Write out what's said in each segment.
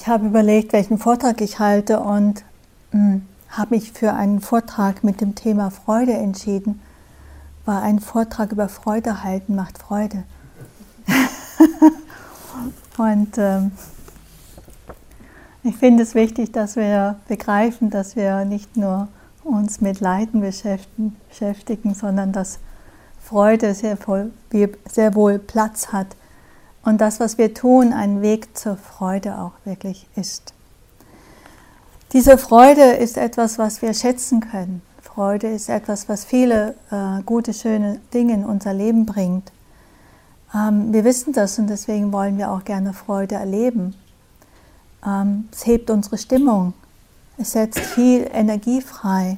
Ich habe überlegt, welchen Vortrag ich halte und hm, habe mich für einen Vortrag mit dem Thema Freude entschieden. War ein Vortrag über Freude halten macht Freude. und ähm, ich finde es wichtig, dass wir begreifen, dass wir nicht nur uns mit Leiden beschäftigen, sondern dass Freude sehr wohl, sehr wohl Platz hat und das, was wir tun, ein Weg zur Freude auch wirklich ist. Diese Freude ist etwas, was wir schätzen können. Freude ist etwas, was viele äh, gute, schöne Dinge in unser Leben bringt. Ähm, wir wissen das und deswegen wollen wir auch gerne Freude erleben. Ähm, es hebt unsere Stimmung. Es setzt viel Energie frei.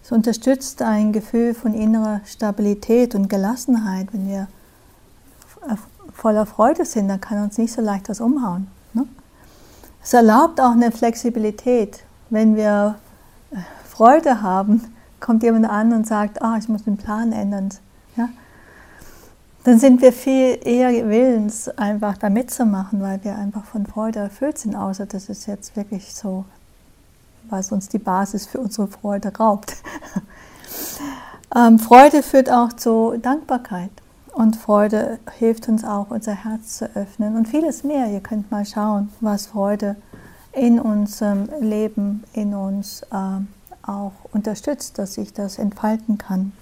Es unterstützt ein Gefühl von innerer Stabilität und Gelassenheit. Wenn wir voller Freude sind, dann kann uns nicht so leicht was umhauen. Ne? Es erlaubt auch eine Flexibilität. Wenn wir äh, Freude haben, kommt jemand an und sagt, oh, ich muss den Plan ändern. Ja? Dann sind wir viel eher willens, einfach da mitzumachen, weil wir einfach von Freude erfüllt sind, außer das ist jetzt wirklich so was uns die Basis für unsere Freude raubt. ähm, Freude führt auch zu Dankbarkeit und Freude hilft uns auch, unser Herz zu öffnen und vieles mehr. Ihr könnt mal schauen, was Freude in unserem Leben, in uns äh, auch unterstützt, dass sich das entfalten kann.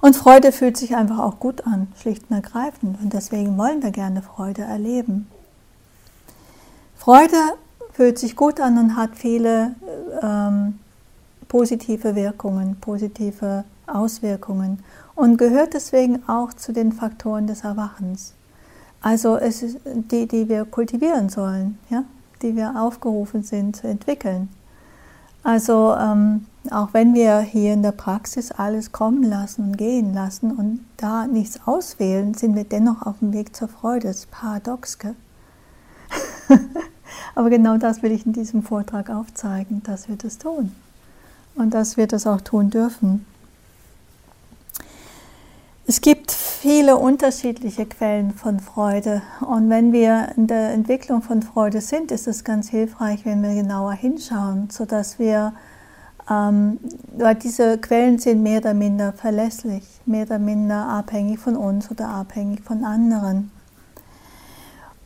Und Freude fühlt sich einfach auch gut an, schlicht und ergreifend. Und deswegen wollen wir gerne Freude erleben. Freude fühlt sich gut an und hat viele ähm, positive Wirkungen, positive Auswirkungen und gehört deswegen auch zu den Faktoren des Erwachens. Also es ist die, die wir kultivieren sollen, ja? die wir aufgerufen sind zu entwickeln. Also ähm, auch wenn wir hier in der Praxis alles kommen lassen und gehen lassen und da nichts auswählen, sind wir dennoch auf dem Weg zur Freude. Das ist paradox, gell? Aber genau das will ich in diesem Vortrag aufzeigen, dass wir das tun und dass wir das auch tun dürfen. Es gibt viele unterschiedliche Quellen von Freude und wenn wir in der Entwicklung von Freude sind, ist es ganz hilfreich, wenn wir genauer hinschauen, sodass wir, ähm, weil diese Quellen sind mehr oder minder verlässlich, mehr oder minder abhängig von uns oder abhängig von anderen.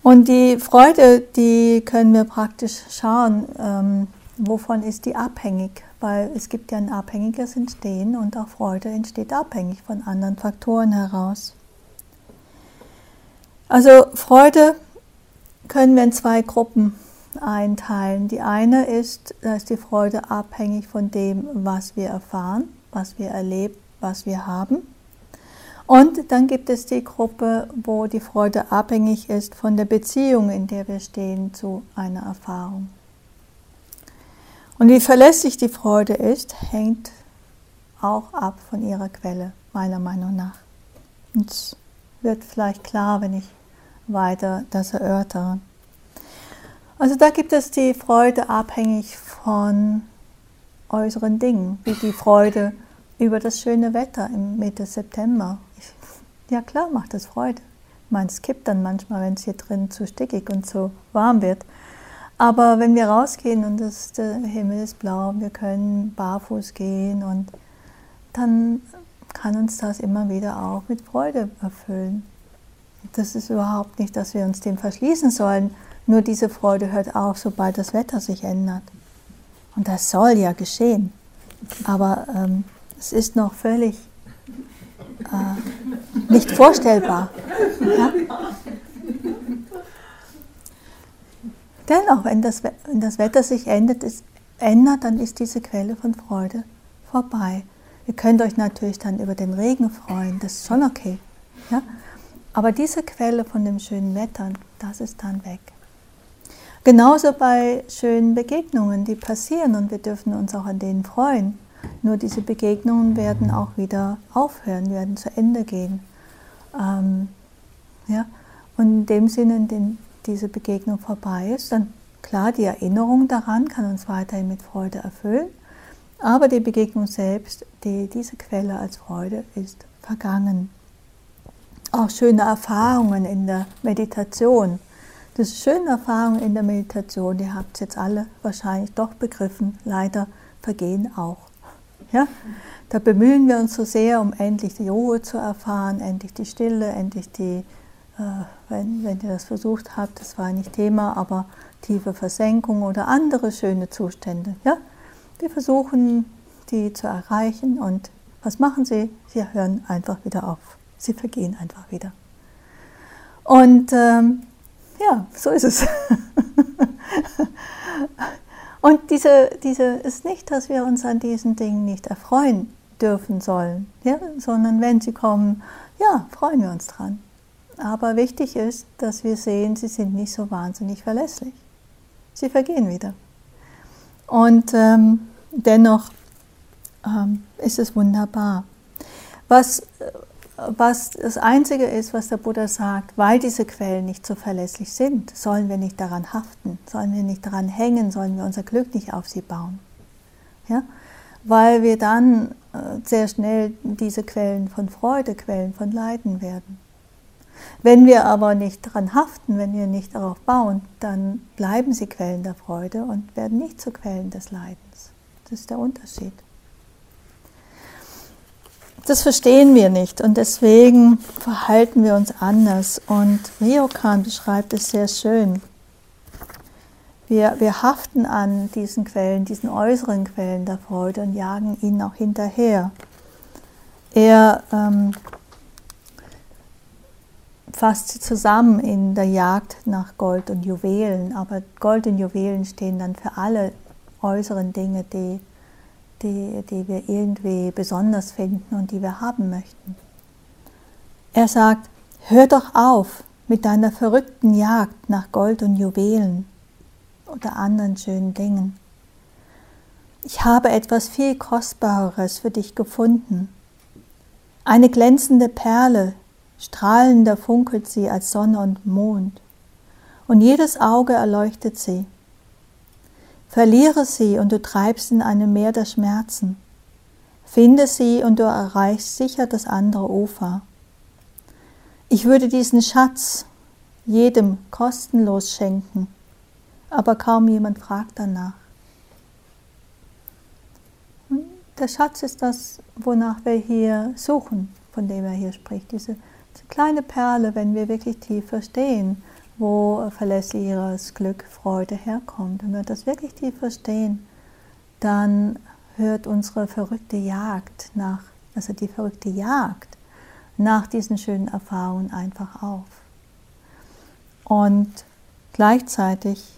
Und die Freude, die können wir praktisch schauen, ähm, wovon ist die abhängig, weil es gibt ja ein abhängiges Entstehen und auch Freude entsteht abhängig von anderen Faktoren heraus. Also Freude können wir in zwei Gruppen einteilen. Die eine ist, da ist die Freude abhängig von dem, was wir erfahren, was wir erleben, was wir haben. Und dann gibt es die Gruppe, wo die Freude abhängig ist von der Beziehung, in der wir stehen zu einer Erfahrung. Und wie verlässlich die Freude ist, hängt auch ab von ihrer Quelle, meiner Meinung nach. Und es wird vielleicht klar, wenn ich weiter das erörtere. Also da gibt es die Freude abhängig von äußeren Dingen, wie die Freude über das schöne Wetter im Mitte September ja klar macht das Freude. Ich meine, es kippt dann manchmal, wenn es hier drin zu stickig und zu warm wird. Aber wenn wir rausgehen und das, der Himmel ist blau, wir können barfuß gehen und dann kann uns das immer wieder auch mit Freude erfüllen. Das ist überhaupt nicht, dass wir uns dem verschließen sollen. Nur diese Freude hört auf, sobald das Wetter sich ändert. Und das soll ja geschehen. Aber ähm, es ist noch völlig äh, nicht vorstellbar. Ja? Dennoch, wenn das, wenn das Wetter sich ändert, ist, ändert, dann ist diese Quelle von Freude vorbei. Ihr könnt euch natürlich dann über den Regen freuen, das ist schon okay. Ja? Aber diese Quelle von dem schönen Wetter, das ist dann weg. Genauso bei schönen Begegnungen, die passieren und wir dürfen uns auch an denen freuen. Nur diese Begegnungen werden auch wieder aufhören, werden zu Ende gehen. Ähm, ja? Und in dem Sinne, in dem diese Begegnung vorbei ist, dann klar, die Erinnerung daran kann uns weiterhin mit Freude erfüllen, aber die Begegnung selbst, die, diese Quelle als Freude, ist vergangen. Auch schöne Erfahrungen in der Meditation, diese schönen Erfahrungen in der Meditation, die habt ihr jetzt alle wahrscheinlich doch begriffen, leider vergehen auch. Ja? Da bemühen wir uns so sehr, um endlich die Ruhe zu erfahren, endlich die Stille, endlich die, äh, wenn, wenn ihr das versucht habt, das war nicht Thema, aber tiefe Versenkung oder andere schöne Zustände. Ja? Wir versuchen, die zu erreichen und was machen sie? Sie hören einfach wieder auf. Sie vergehen einfach wieder. Und ähm, ja, so ist es. Und diese, diese ist nicht, dass wir uns an diesen Dingen nicht erfreuen dürfen sollen, ja? sondern wenn sie kommen, ja, freuen wir uns dran. Aber wichtig ist, dass wir sehen, sie sind nicht so wahnsinnig verlässlich. Sie vergehen wieder. Und ähm, dennoch ähm, ist es wunderbar. Was was das Einzige ist, was der Buddha sagt, weil diese Quellen nicht so verlässlich sind, sollen wir nicht daran haften, sollen wir nicht daran hängen, sollen wir unser Glück nicht auf sie bauen. Ja? Weil wir dann äh, sehr schnell diese Quellen von Freude, Quellen von Leiden werden. Wenn wir aber nicht daran haften, wenn wir nicht darauf bauen, dann bleiben sie Quellen der Freude und werden nicht zu Quellen des Leidens. Das ist der Unterschied. Das verstehen wir nicht und deswegen verhalten wir uns anders. Und Ryokan beschreibt es sehr schön. Wir, wir haften an diesen Quellen, diesen äußeren Quellen der Freude und jagen ihnen auch hinterher. Er ähm, fasst sie zusammen in der Jagd nach Gold und Juwelen, aber Gold und Juwelen stehen dann für alle äußeren Dinge, die die, die wir irgendwie besonders finden und die wir haben möchten. Er sagt, hör doch auf mit deiner verrückten Jagd nach Gold und Juwelen oder anderen schönen Dingen. Ich habe etwas viel Kostbareres für dich gefunden. Eine glänzende Perle, strahlender funkelt sie als Sonne und Mond, und jedes Auge erleuchtet sie. Verliere sie und du treibst in einem Meer der Schmerzen. Finde sie und du erreichst sicher das andere Ufer. Ich würde diesen Schatz jedem kostenlos schenken, aber kaum jemand fragt danach. Der Schatz ist das, wonach wir hier suchen, von dem er hier spricht. Diese, kleine Perle, wenn wir wirklich tief verstehen, wo verlässlicheres Glück, Freude herkommt. Wenn wir das wirklich tief verstehen, dann hört unsere verrückte Jagd nach, also die verrückte Jagd nach diesen schönen Erfahrungen einfach auf. Und gleichzeitig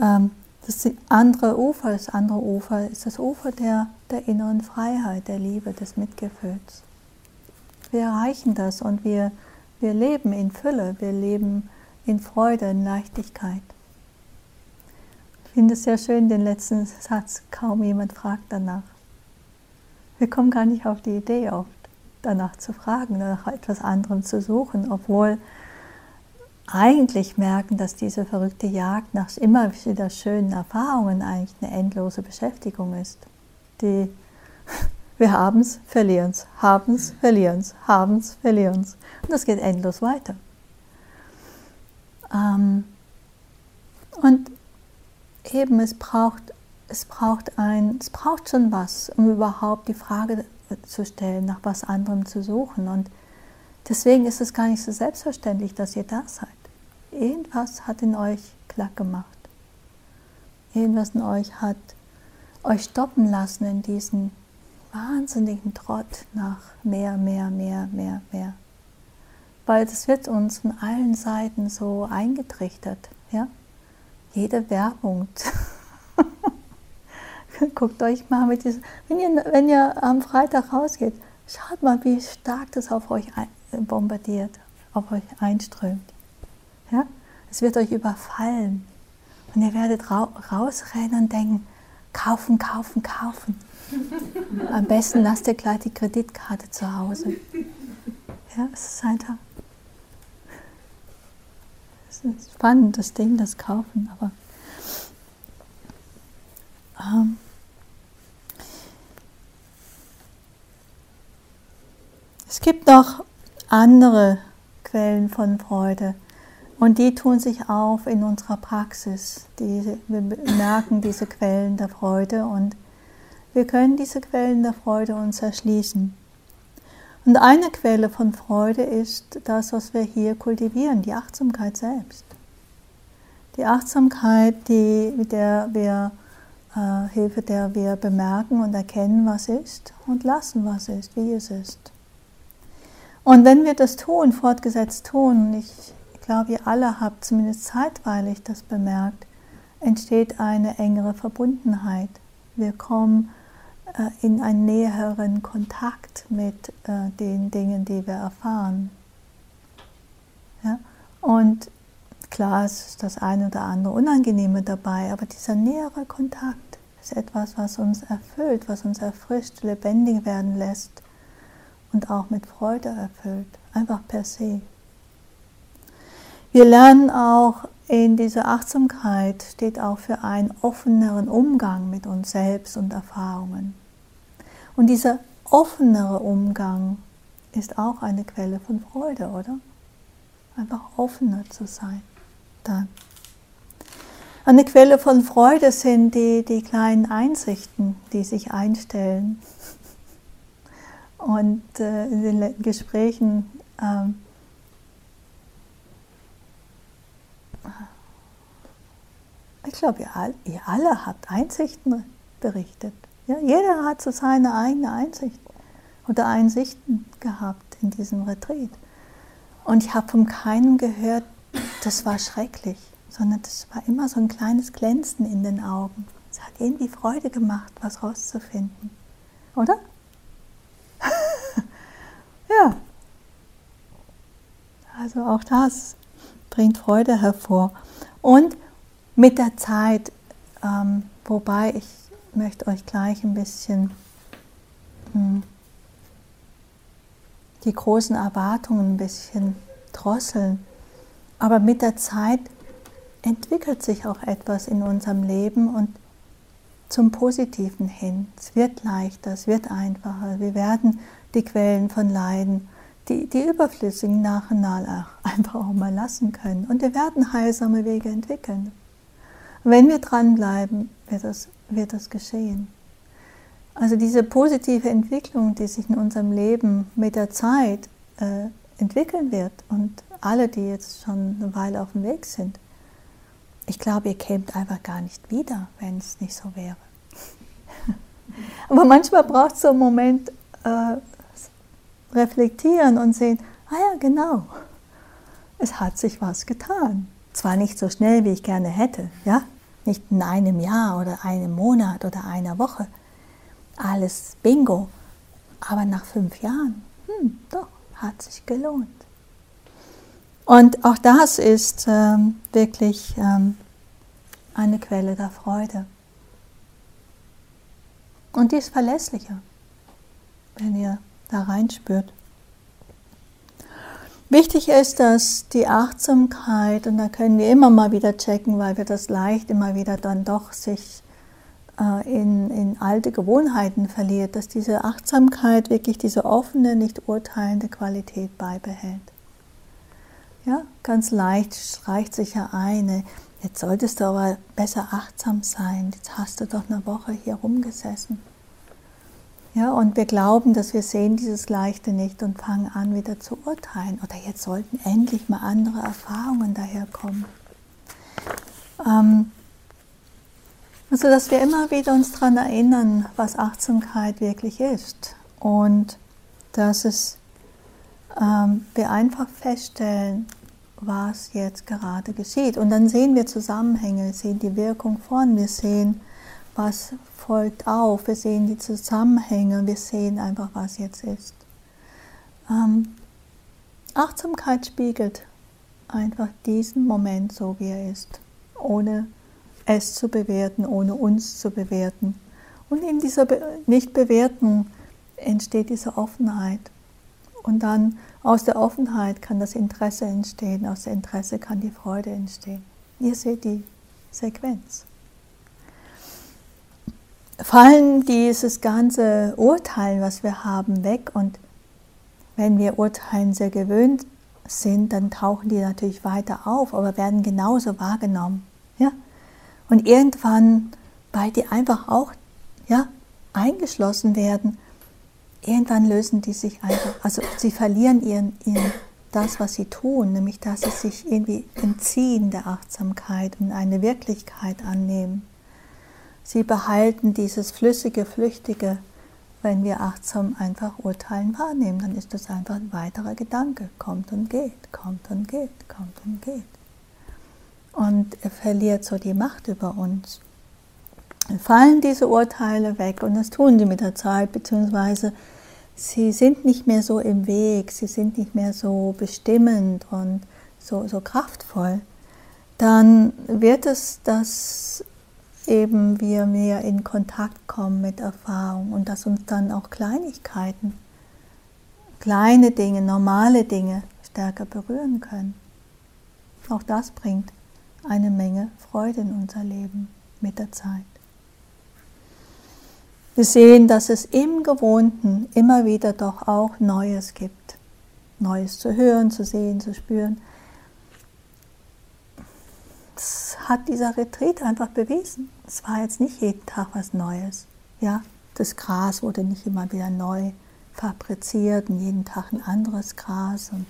ähm, das andere Ufer, das andere Ufer ist das Ufer der, der inneren Freiheit, der Liebe, des Mitgefühls. Wir erreichen das und wir, wir leben in Fülle, wir leben in Freude, in Leichtigkeit. Ich finde es sehr schön, den letzten Satz, kaum jemand fragt danach. Wir kommen gar nicht auf die Idee oft, danach zu fragen, nach etwas anderem zu suchen, obwohl eigentlich merken, dass diese verrückte Jagd nach immer wieder schönen Erfahrungen eigentlich eine endlose Beschäftigung ist. Die wir haben es, verlieren es, haben es, verlieren es, haben es, verlieren es. Und das geht endlos weiter. Ähm, und eben, es braucht, es, braucht ein, es braucht schon was, um überhaupt die Frage zu stellen, nach was anderem zu suchen. Und deswegen ist es gar nicht so selbstverständlich, dass ihr da seid. Irgendwas hat in euch klack gemacht. Irgendwas in euch hat euch stoppen lassen in diesen wahnsinnigen Trott nach mehr, mehr, mehr, mehr, mehr weil das wird uns von allen Seiten so eingetrichtert. Ja? Jede Werbung. Guckt euch mal mit diesem, wenn ihr, wenn ihr am Freitag rausgeht, schaut mal, wie stark das auf euch bombardiert, auf euch einströmt. Ja? Es wird euch überfallen. Und ihr werdet ra rausrennen und denken, kaufen, kaufen, kaufen. Am besten lasst ihr gleich die Kreditkarte zu Hause. Ja, es ist einfach ist spannend, das Ding, das kaufen, aber ähm, es gibt noch andere Quellen von Freude. Und die tun sich auf in unserer Praxis. Die, wir merken diese Quellen der Freude und wir können diese Quellen der Freude uns erschließen. Und eine Quelle von Freude ist das, was wir hier kultivieren, die Achtsamkeit selbst. Die Achtsamkeit, die, mit der wir, äh, Hilfe der wir bemerken und erkennen, was ist und lassen, was ist, wie es ist. Und wenn wir das tun, fortgesetzt tun, ich glaube, ihr alle habt zumindest zeitweilig das bemerkt, entsteht eine engere Verbundenheit. Wir kommen in einen näheren Kontakt mit äh, den Dingen, die wir erfahren. Ja? Und klar ist das eine oder andere Unangenehme dabei, aber dieser nähere Kontakt ist etwas, was uns erfüllt, was uns erfrischt, lebendig werden lässt und auch mit Freude erfüllt, einfach per se. Wir lernen auch in dieser Achtsamkeit steht auch für einen offeneren Umgang mit uns selbst und Erfahrungen. Und dieser offenere Umgang ist auch eine Quelle von Freude, oder? Einfach offener zu sein. Dann. Eine Quelle von Freude sind die, die kleinen Einsichten, die sich einstellen. Und äh, in den Gesprächen ähm, Ich glaube, ihr, ihr alle habt Einsichten berichtet. Ja, jeder hat so seine eigene Einsicht oder Einsichten gehabt in diesem Retreat. Und ich habe von keinem gehört, das war schrecklich, sondern das war immer so ein kleines Glänzen in den Augen. Es hat irgendwie Freude gemacht, was rauszufinden. Oder? ja. Also auch das bringt Freude hervor. Und mit der Zeit, ähm, wobei ich möchte euch gleich ein bisschen hm, die großen Erwartungen ein bisschen drosseln. Aber mit der Zeit entwickelt sich auch etwas in unserem Leben und zum Positiven hin. Es wird leichter, es wird einfacher. Wir werden die Quellen von Leiden, die, die überflüssigen nach und nach einfach auch mal lassen können. Und wir werden heilsame Wege entwickeln. Wenn wir dranbleiben, wird das, wird das geschehen. Also diese positive Entwicklung, die sich in unserem Leben mit der Zeit äh, entwickeln wird und alle, die jetzt schon eine Weile auf dem Weg sind, ich glaube, ihr kämt einfach gar nicht wieder, wenn es nicht so wäre. Aber manchmal braucht es so einen Moment, äh, reflektieren und sehen, ah ja, genau, es hat sich was getan. Zwar nicht so schnell, wie ich gerne hätte, ja, nicht in einem Jahr oder einem Monat oder einer Woche. Alles Bingo. Aber nach fünf Jahren, hm, doch, hat sich gelohnt. Und auch das ist ähm, wirklich ähm, eine Quelle der Freude. Und die ist verlässlicher, wenn ihr da reinspürt. Wichtig ist, dass die Achtsamkeit, und da können wir immer mal wieder checken, weil wir das leicht immer wieder dann doch sich äh, in, in alte Gewohnheiten verliert, dass diese Achtsamkeit wirklich diese offene, nicht urteilende Qualität beibehält. Ja, ganz leicht streicht sich ja eine, jetzt solltest du aber besser achtsam sein, jetzt hast du doch eine Woche hier rumgesessen. Ja, und wir glauben, dass wir sehen dieses Leichte nicht und fangen an, wieder zu urteilen. Oder jetzt sollten endlich mal andere Erfahrungen daherkommen. Ähm, also, dass wir immer wieder uns daran erinnern, was Achtsamkeit wirklich ist. Und dass es, ähm, wir einfach feststellen, was jetzt gerade geschieht. Und dann sehen wir Zusammenhänge, sehen die Wirkung von, wir sehen, was folgt auf, wir sehen die Zusammenhänge, wir sehen einfach, was jetzt ist. Ähm, Achtsamkeit spiegelt einfach diesen Moment so, wie er ist, ohne es zu bewerten, ohne uns zu bewerten. Und in dieser Be Nicht-Bewertung entsteht diese Offenheit. Und dann aus der Offenheit kann das Interesse entstehen, aus dem Interesse kann die Freude entstehen. Ihr seht die Sequenz fallen dieses ganze Urteilen, was wir haben, weg. Und wenn wir Urteilen sehr gewöhnt sind, dann tauchen die natürlich weiter auf, aber werden genauso wahrgenommen. Ja? Und irgendwann, weil die einfach auch ja, eingeschlossen werden, irgendwann lösen die sich einfach, also sie verlieren ihren, ihren, das, was sie tun, nämlich dass sie sich irgendwie entziehen der Achtsamkeit und eine Wirklichkeit annehmen. Sie behalten dieses flüssige, flüchtige, wenn wir achtsam einfach urteilen wahrnehmen, dann ist das einfach ein weiterer Gedanke, kommt und geht, kommt und geht, kommt und geht. Und er verliert so die Macht über uns. Dann fallen diese Urteile weg und das tun sie mit der Zeit, beziehungsweise sie sind nicht mehr so im Weg, sie sind nicht mehr so bestimmend und so, so kraftvoll, dann wird es, dass eben wir mehr in Kontakt kommen mit Erfahrung und dass uns dann auch Kleinigkeiten, kleine Dinge, normale Dinge stärker berühren können. Auch das bringt eine Menge Freude in unser Leben mit der Zeit. Wir sehen, dass es im Gewohnten immer wieder doch auch Neues gibt. Neues zu hören, zu sehen, zu spüren. Das hat dieser Retreat einfach bewiesen. Es war jetzt nicht jeden Tag was Neues. Ja, das Gras wurde nicht immer wieder neu fabriziert und jeden Tag ein anderes Gras. Und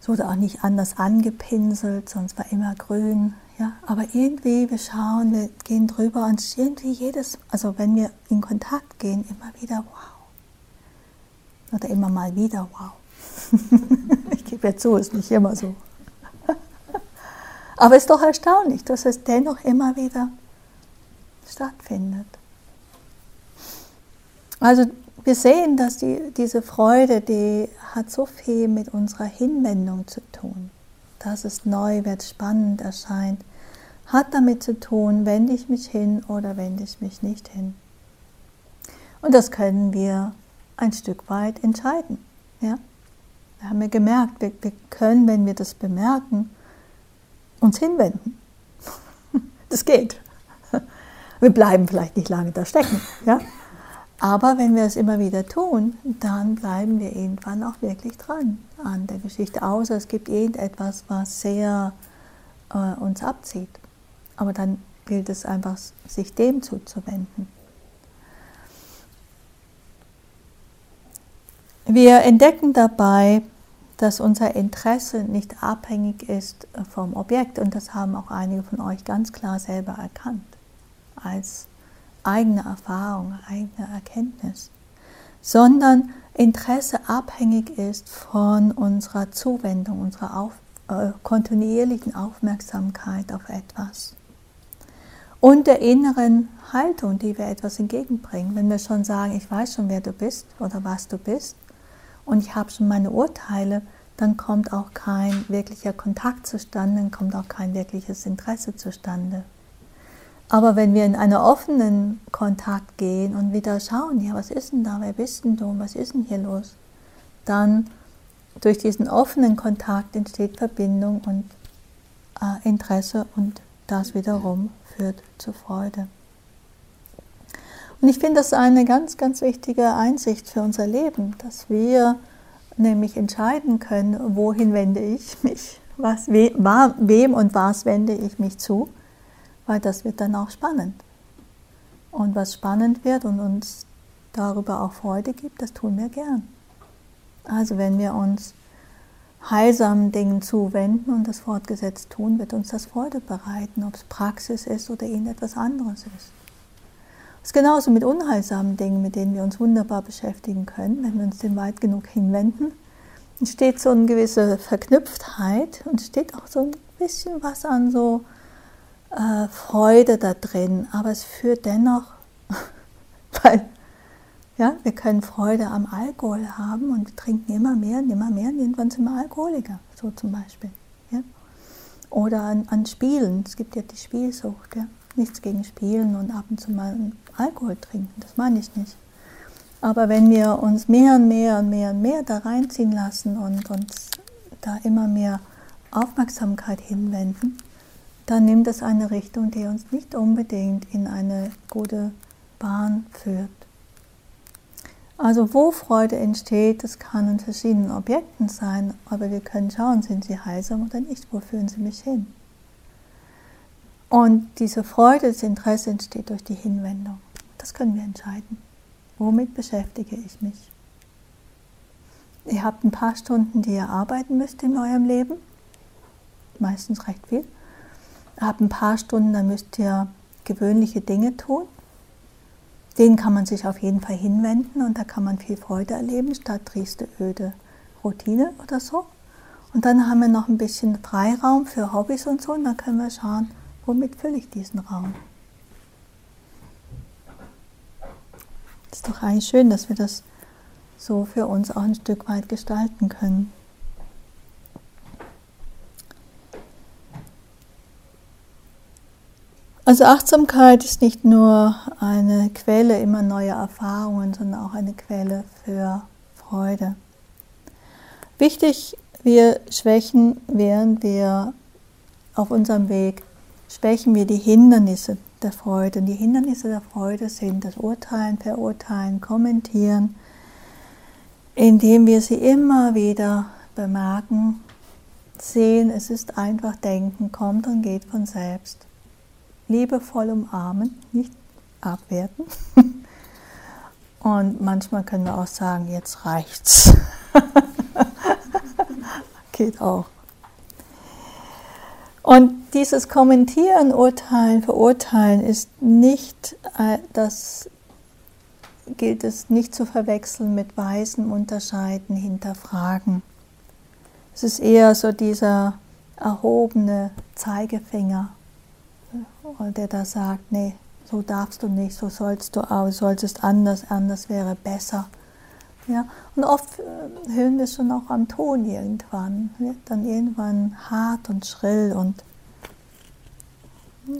es wurde auch nicht anders angepinselt, sonst war immer grün. Ja, aber irgendwie, wir schauen, wir gehen drüber und irgendwie jedes, also wenn wir in Kontakt gehen, immer wieder wow. Oder immer mal wieder wow. ich gebe ja zu, ist nicht immer so. Aber es ist doch erstaunlich, dass es dennoch immer wieder stattfindet. Also wir sehen, dass die, diese Freude, die hat so viel mit unserer Hinwendung zu tun dass es neu wird, spannend erscheint, hat damit zu tun, wende ich mich hin oder wende ich mich nicht hin. Und das können wir ein Stück weit entscheiden. Ja? Wir haben ja gemerkt, wir, wir können, wenn wir das bemerken, uns hinwenden. Das geht. Wir bleiben vielleicht nicht lange da stecken. Ja? Aber wenn wir es immer wieder tun, dann bleiben wir irgendwann auch wirklich dran an der Geschichte, außer es gibt irgendetwas, was sehr äh, uns abzieht. Aber dann gilt es einfach, sich dem zuzuwenden. Wir entdecken dabei, dass unser Interesse nicht abhängig ist vom Objekt. Und das haben auch einige von euch ganz klar selber erkannt als eigene Erfahrung, eigene Erkenntnis, sondern Interesse abhängig ist von unserer Zuwendung, unserer auf, äh, kontinuierlichen Aufmerksamkeit auf etwas. Und der inneren Haltung, die wir etwas entgegenbringen. Wenn wir schon sagen, ich weiß schon, wer du bist oder was du bist und ich habe schon meine Urteile, dann kommt auch kein wirklicher Kontakt zustande, dann kommt auch kein wirkliches Interesse zustande. Aber wenn wir in einen offenen Kontakt gehen und wieder schauen, ja, was ist denn da, wer bist denn du, was ist denn hier los, dann durch diesen offenen Kontakt entsteht Verbindung und äh, Interesse und das wiederum führt zu Freude. Und ich finde das eine ganz, ganz wichtige Einsicht für unser Leben, dass wir nämlich entscheiden können, wohin wende ich mich, was, we, wem und was wende ich mich zu weil das wird dann auch spannend. Und was spannend wird und uns darüber auch Freude gibt, das tun wir gern. Also wenn wir uns heilsamen Dingen zuwenden und das fortgesetzt tun, wird uns das Freude bereiten, ob es Praxis ist oder irgendetwas anderes ist. Es ist genauso mit unheilsamen Dingen, mit denen wir uns wunderbar beschäftigen können, wenn wir uns dem weit genug hinwenden. Entsteht so eine gewisse Verknüpftheit und steht auch so ein bisschen was an so äh, Freude da drin, aber es führt dennoch, weil ja, wir können Freude am Alkohol haben und wir trinken immer mehr und immer mehr und irgendwann sind wir Alkoholiker, so zum Beispiel. Ja? Oder an, an Spielen, es gibt ja die Spielsucht, ja? nichts gegen Spielen und ab und zu mal Alkohol trinken, das meine ich nicht. Aber wenn wir uns mehr und mehr und mehr und mehr da reinziehen lassen und uns da immer mehr Aufmerksamkeit hinwenden, dann nimmt es eine Richtung, die uns nicht unbedingt in eine gute Bahn führt. Also wo Freude entsteht, das kann in verschiedenen Objekten sein, aber wir können schauen, sind sie heilsam oder nicht, wo führen sie mich hin. Und diese Freude, das Interesse entsteht durch die Hinwendung. Das können wir entscheiden. Womit beschäftige ich mich? Ihr habt ein paar Stunden, die ihr arbeiten müsst in eurem Leben, meistens recht viel. Ihr habt ein paar Stunden, da müsst ihr gewöhnliche Dinge tun. Denen kann man sich auf jeden Fall hinwenden und da kann man viel Freude erleben, statt trieste, öde Routine oder so. Und dann haben wir noch ein bisschen Freiraum für Hobbys und so und dann können wir schauen, womit fülle ich diesen Raum. Ist doch eigentlich schön, dass wir das so für uns auch ein Stück weit gestalten können. Also Achtsamkeit ist nicht nur eine Quelle immer neuer Erfahrungen, sondern auch eine Quelle für Freude. Wichtig, wir schwächen, während wir auf unserem Weg schwächen wir die Hindernisse der Freude. Und die Hindernisse der Freude sind das Urteilen, Verurteilen, Kommentieren, indem wir sie immer wieder bemerken, sehen, es ist einfach Denken, kommt und geht von selbst. Liebevoll umarmen, nicht abwerten. Und manchmal können wir auch sagen, jetzt reicht's. geht auch. Und dieses Kommentieren, Urteilen, Verurteilen ist nicht äh, das gilt es nicht zu verwechseln mit Weisen, Unterscheiden, Hinterfragen. Es ist eher so dieser erhobene Zeigefinger, der da sagt, nee, so darfst du nicht, so sollst du auch, solltest anders, anders wäre besser. Ja? Und oft äh, hören wir schon auch am Ton irgendwann, wird dann irgendwann hart und schrill und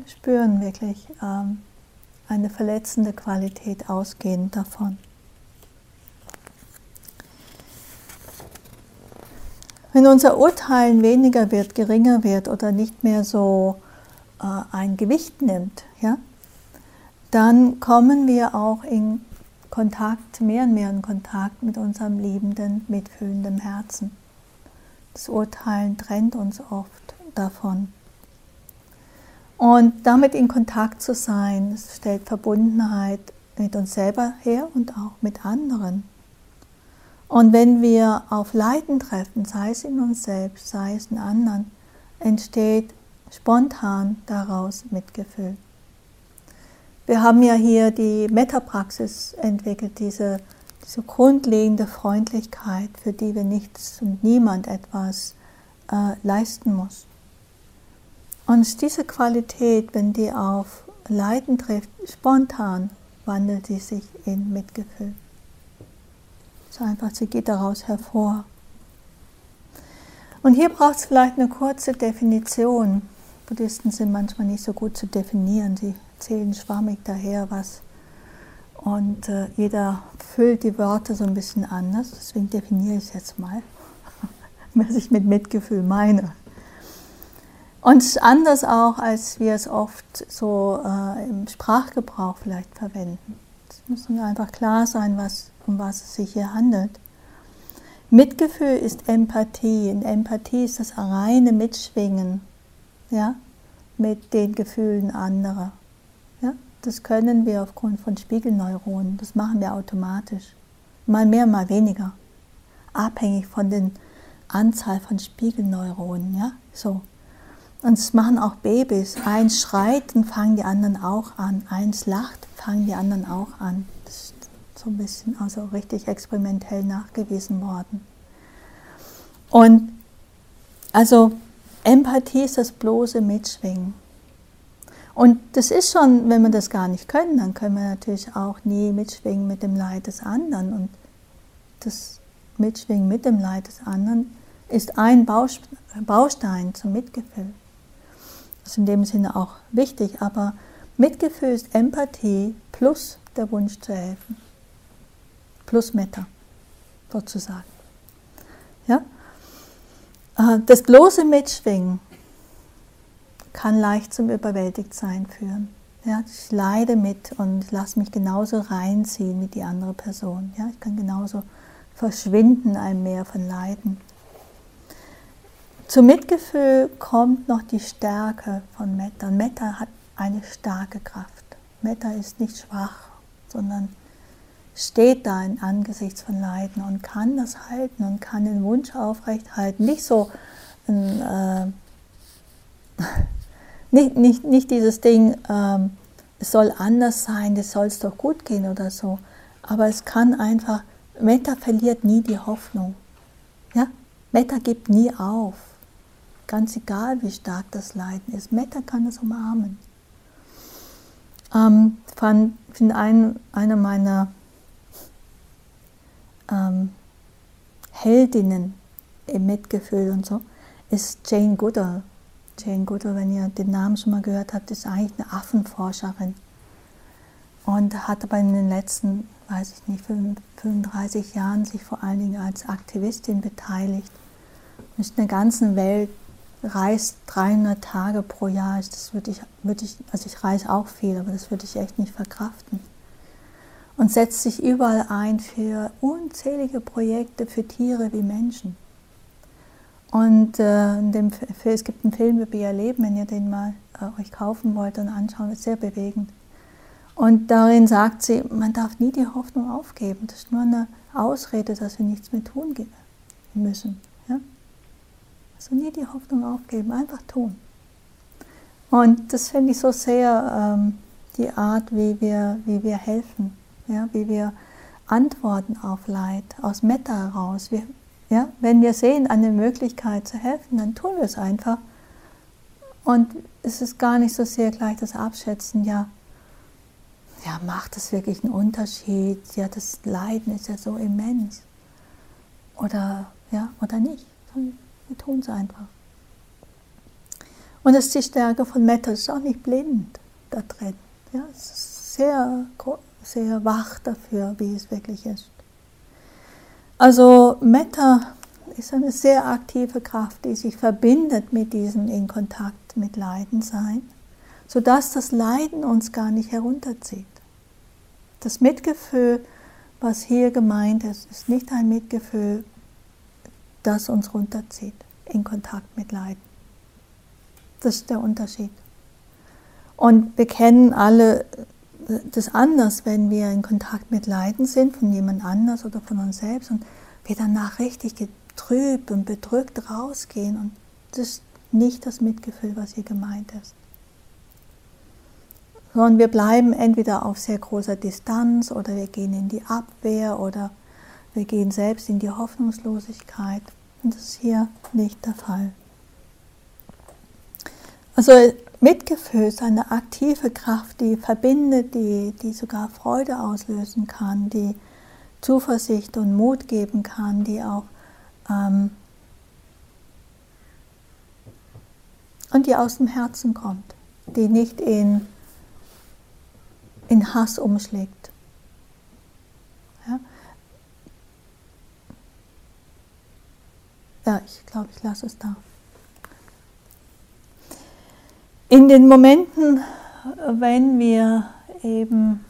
spüren wirklich, ähm, eine verletzende Qualität ausgehend davon. Wenn unser Urteilen weniger wird, geringer wird oder nicht mehr so äh, ein Gewicht nimmt, ja, dann kommen wir auch in Kontakt, mehr und mehr in Kontakt mit unserem liebenden, mitfühlenden Herzen. Das Urteilen trennt uns oft davon. Und damit in Kontakt zu sein, stellt Verbundenheit mit uns selber her und auch mit anderen. Und wenn wir auf Leiden treffen, sei es in uns selbst, sei es in anderen, entsteht spontan daraus Mitgefühl. Wir haben ja hier die Metapraxis entwickelt, diese, diese grundlegende Freundlichkeit, für die wir nichts und niemand etwas äh, leisten muss. Und diese Qualität, wenn die auf Leiden trifft, spontan wandelt sie sich in Mitgefühl. So einfach, sie geht daraus hervor. Und hier braucht es vielleicht eine kurze Definition. Buddhisten sind manchmal nicht so gut zu definieren. Sie zählen schwammig daher was. Und äh, jeder füllt die Worte so ein bisschen anders. Deswegen definiere ich es jetzt mal, was ich mit Mitgefühl meine. Und anders auch, als wir es oft so äh, im Sprachgebrauch vielleicht verwenden. Es muss einfach klar sein, was, um was es sich hier handelt. Mitgefühl ist Empathie. Und Empathie ist das reine Mitschwingen ja, mit den Gefühlen anderer. Das können wir aufgrund von Spiegelneuronen. Das machen wir automatisch. Mal mehr, mal weniger. Abhängig von der Anzahl von Spiegelneuronen. Ja? So. Und das machen auch Babys. Eins schreit, dann fangen die anderen auch an. Eins lacht, fangen die anderen auch an. Das ist so ein bisschen, also richtig experimentell nachgewiesen worden. Und also Empathie ist das bloße Mitschwingen. Und das ist schon, wenn wir das gar nicht können, dann können wir natürlich auch nie mitschwingen mit dem Leid des anderen. Und das Mitschwingen mit dem Leid des anderen ist ein Baustein zum Mitgefühl. Das ist in dem Sinne auch wichtig, aber Mitgefühl ist Empathie plus der Wunsch zu helfen. Plus Metta, sozusagen. Ja? Äh, das bloße Mitschwingen kann leicht zum Überwältigtsein führen. Ja, ich leide mit und lasse mich genauso reinziehen wie die andere Person. Ja, ich kann genauso verschwinden einem Meer von Leiden. Zum Mitgefühl kommt noch die Stärke von Metta. Metta hat eine starke Kraft. Metta ist nicht schwach, sondern steht da in Angesichts von Leiden und kann das halten und kann den Wunsch aufrechthalten. Nicht so ein, äh, nicht, nicht, nicht dieses Ding, äh, es soll anders sein, das soll es doch gut gehen oder so. Aber es kann einfach, Metta verliert nie die Hoffnung. Ja? Metta gibt nie auf. Ganz egal, wie stark das Leiden ist. Metta kann es umarmen. Ähm, fand, finde ein, eine meiner ähm, Heldinnen im Mitgefühl und so, ist Jane Goodall. Jane Goodall, wenn ihr den Namen schon mal gehört habt, ist eigentlich eine Affenforscherin und hat aber in den letzten, weiß ich nicht, 35 Jahren sich vor allen Dingen als Aktivistin beteiligt. Und in der ganzen Welt reist 300 Tage pro Jahr. Das würde ich, würde ich, also ich reise auch viel, aber das würde ich echt nicht verkraften und setzt sich überall ein für unzählige Projekte für Tiere wie Menschen. Und äh, dem, es gibt einen Film über ihr Leben, wenn ihr den mal äh, euch kaufen wollt und anschauen, ist sehr bewegend. Und darin sagt sie, man darf nie die Hoffnung aufgeben. Das ist nur eine Ausrede, dass wir nichts mehr tun müssen. Ja? Also nie die Hoffnung aufgeben, einfach tun. Und das finde ich so sehr ähm, die Art, wie wir, wie wir helfen ja, wie wir antworten auf Leid aus Metta heraus. Wir, ja, wenn wir sehen eine Möglichkeit zu helfen, dann tun wir es einfach. Und es ist gar nicht so sehr gleich das Abschätzen, ja, ja, macht das wirklich einen Unterschied? Ja, das Leiden ist ja so immens. Oder, ja, oder nicht. Wir tun es einfach. Und das ist die Stärke von Metta, es ist auch nicht blind da drin. Ja, es ist sehr sehr wach dafür, wie es wirklich ist. Also Metta ist eine sehr aktive Kraft, die sich verbindet mit diesem in Kontakt mit Leiden sein, sodass das Leiden uns gar nicht herunterzieht. Das Mitgefühl, was hier gemeint ist, ist nicht ein Mitgefühl, das uns runterzieht in Kontakt mit Leiden. Das ist der Unterschied. Und wir kennen alle das anders, wenn wir in Kontakt mit Leiden sind, von jemand anders oder von uns selbst und wir danach richtig getrübt und bedrückt rausgehen. Und das ist nicht das Mitgefühl, was hier gemeint ist. Sondern wir bleiben entweder auf sehr großer Distanz oder wir gehen in die Abwehr oder wir gehen selbst in die Hoffnungslosigkeit. Und das ist hier nicht der Fall. Also Mitgefühl ist eine aktive Kraft, die verbindet, die, die sogar Freude auslösen kann, die Zuversicht und Mut geben kann, die auch ähm, und die aus dem Herzen kommt, die nicht in, in Hass umschlägt. Ja, ja ich glaube, ich lasse es da. In den Momenten, wenn wir eben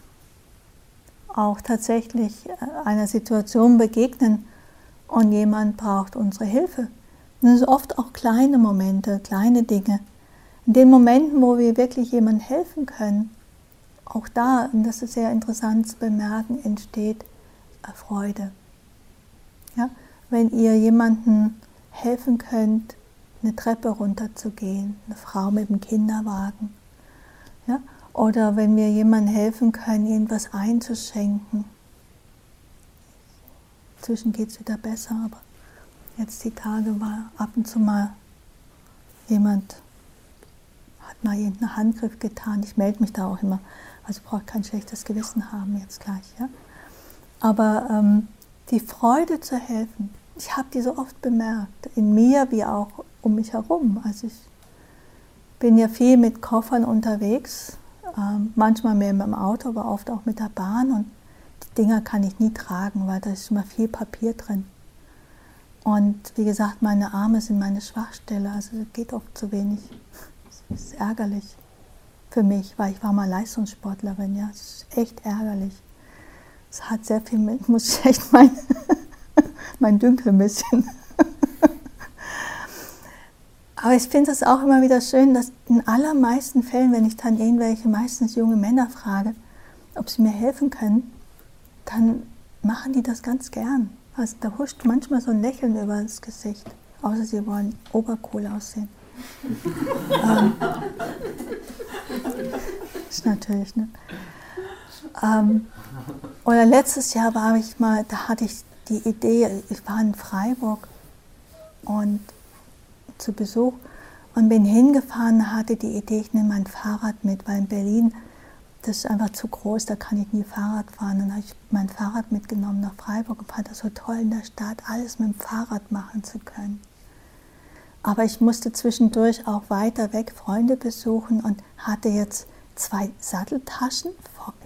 auch tatsächlich einer Situation begegnen und jemand braucht unsere Hilfe, sind oft auch kleine Momente, kleine Dinge. In den Momenten, wo wir wirklich jemandem helfen können, auch da, und das ist sehr interessant zu bemerken, entsteht Freude. Ja? Wenn ihr jemandem helfen könnt, eine Treppe runterzugehen, eine Frau mit dem Kinderwagen. Ja? Oder wenn wir jemandem helfen können, irgendwas einzuschenken. Inzwischen geht es wieder besser, aber jetzt die Tage war ab und zu mal jemand, hat mal irgendeinen Handgriff getan. Ich melde mich da auch immer. Also braucht kein schlechtes Gewissen haben jetzt gleich. Ja? Aber ähm, die Freude zu helfen, ich habe die so oft bemerkt, in mir wie auch um mich herum. Also ich bin ja viel mit Koffern unterwegs, ähm, manchmal mehr mit dem Auto, aber oft auch mit der Bahn und die Dinger kann ich nie tragen, weil da ist immer viel Papier drin. Und wie gesagt, meine Arme sind meine Schwachstelle, also geht oft zu wenig. Das ist ärgerlich. für mich, weil ich war mal Leistungssportlerin. Ja, das ist echt ärgerlich. Es hat sehr viel mit, muss ich echt mein, mein Dünkel ein bisschen. Aber ich finde es auch immer wieder schön, dass in allermeisten Fällen, wenn ich dann irgendwelche, meistens junge Männer frage, ob sie mir helfen können, dann machen die das ganz gern. Also da huscht manchmal so ein Lächeln über das Gesicht, außer sie wollen obercool aussehen. ähm, ist natürlich, ne? Ähm, oder letztes Jahr war ich mal, da hatte ich die Idee, ich war in Freiburg und zu Besuch und bin hingefahren, hatte die Idee, ich nehme mein Fahrrad mit, weil in Berlin das ist einfach zu groß, da kann ich nie Fahrrad fahren. Dann habe ich mein Fahrrad mitgenommen nach Freiburg und fand das so toll in der Stadt, alles mit dem Fahrrad machen zu können. Aber ich musste zwischendurch auch weiter weg Freunde besuchen und hatte jetzt zwei Satteltaschen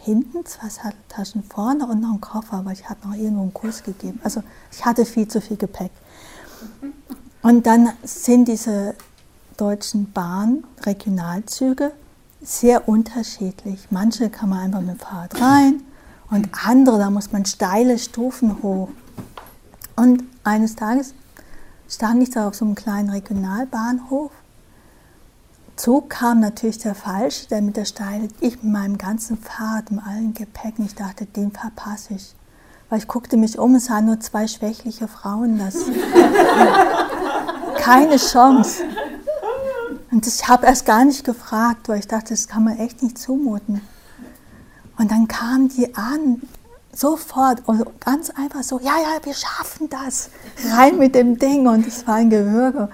hinten, zwei Satteltaschen vorne und noch einen Koffer, weil ich hatte noch irgendwo einen Kurs gegeben. Also ich hatte viel zu viel Gepäck. Und dann sind diese deutschen Bahn-Regionalzüge sehr unterschiedlich. Manche kann man einfach mit dem Fahrrad rein und andere, da muss man steile Stufen hoch. Und eines Tages stand ich da auf so einem kleinen Regionalbahnhof. Zug kam natürlich der falsche, der mit der Steile, ich mit meinem ganzen Fahrrad, mit allen Gepäcken, ich dachte, den verpasse ich. Weil ich guckte mich um, es waren nur zwei schwächliche Frauen, das. Keine Chance. Und ich habe erst gar nicht gefragt, weil ich dachte, das kann man echt nicht zumuten. Und dann kamen die an, sofort, und ganz einfach so, ja, ja, wir schaffen das. Rein mit dem Ding und es war ein Gewürge.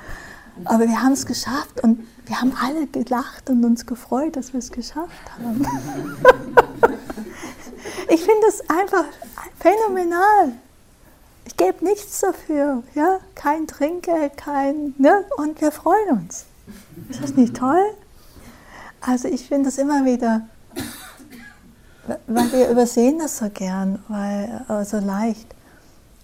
Aber wir haben es geschafft und wir haben alle gelacht und uns gefreut, dass wir es geschafft haben. ich finde es einfach phänomenal. Ich gebe nichts dafür, ja, kein Trinkgeld, kein, ne, und wir freuen uns. Ist das nicht toll? Also ich finde das immer wieder, weil wir übersehen das so gern, weil äh, so leicht.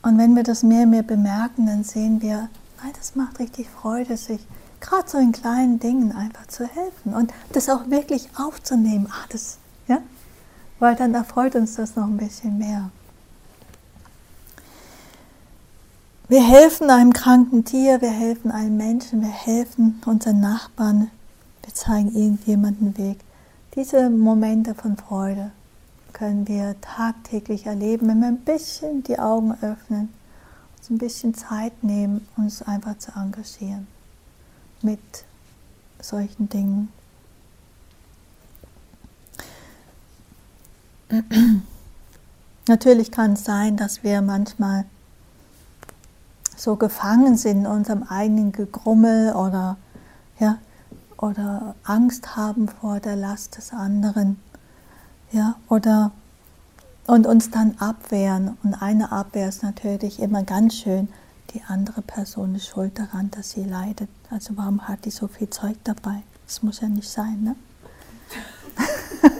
Und wenn wir das mehr und mehr bemerken, dann sehen wir, nein, das macht richtig Freude, sich gerade so in kleinen Dingen einfach zu helfen und das auch wirklich aufzunehmen. Ah, das, ja, weil dann erfreut uns das noch ein bisschen mehr. Wir helfen einem kranken Tier, wir helfen einem Menschen, wir helfen unseren Nachbarn, wir zeigen irgendjemanden Weg. Diese Momente von Freude können wir tagtäglich erleben, wenn wir ein bisschen die Augen öffnen, uns ein bisschen Zeit nehmen, uns einfach zu engagieren mit solchen Dingen. Natürlich kann es sein, dass wir manchmal so gefangen sind in unserem eigenen Gegrummel oder, ja, oder Angst haben vor der Last des anderen. Ja, oder und uns dann abwehren. Und eine Abwehr ist natürlich immer ganz schön, die andere Person ist schuld daran, dass sie leidet. Also warum hat die so viel Zeug dabei? Das muss ja nicht sein, ne?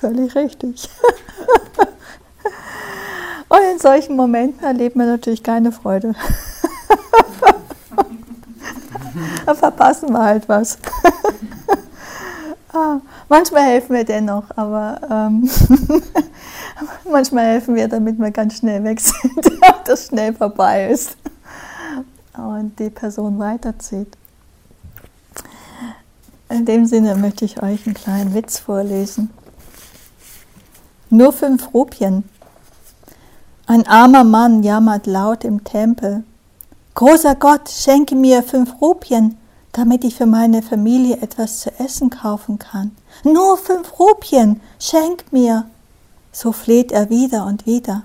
Völlig richtig. Solchen Momenten erlebt man natürlich keine Freude. da verpassen wir halt was. ah, manchmal helfen wir dennoch, aber ähm, manchmal helfen wir, damit wir ganz schnell weg sind, dass das schnell vorbei ist und die Person weiterzieht. In dem Sinne möchte ich euch einen kleinen Witz vorlesen. Nur fünf Rupien ein armer Mann jammert laut im Tempel. Großer Gott, schenke mir fünf Rupien, damit ich für meine Familie etwas zu essen kaufen kann. Nur fünf Rupien, schenk mir. So fleht er wieder und wieder.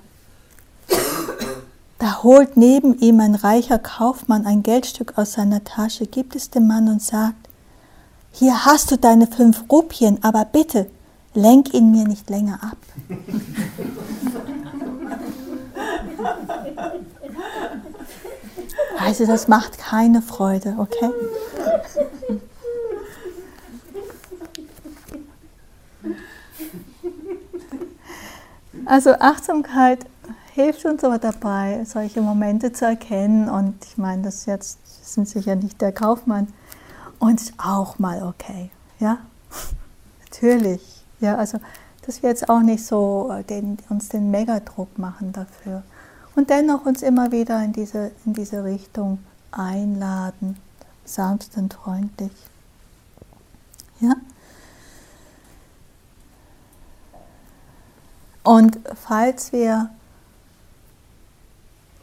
Da holt neben ihm ein reicher Kaufmann ein Geldstück aus seiner Tasche, gibt es dem Mann und sagt, hier hast du deine fünf Rupien, aber bitte, lenk ihn mir nicht länger ab. Also das macht keine Freude, okay? Also Achtsamkeit hilft uns aber dabei, solche Momente zu erkennen. Und ich meine, das jetzt sind sicher nicht der Kaufmann Und ist auch mal okay. Ja, natürlich. Ja, also, dass wir jetzt auch nicht so äh, den, uns den Megadruck machen dafür. Und dennoch uns immer wieder in diese, in diese Richtung einladen, sanft und freundlich. Ja? Und falls wir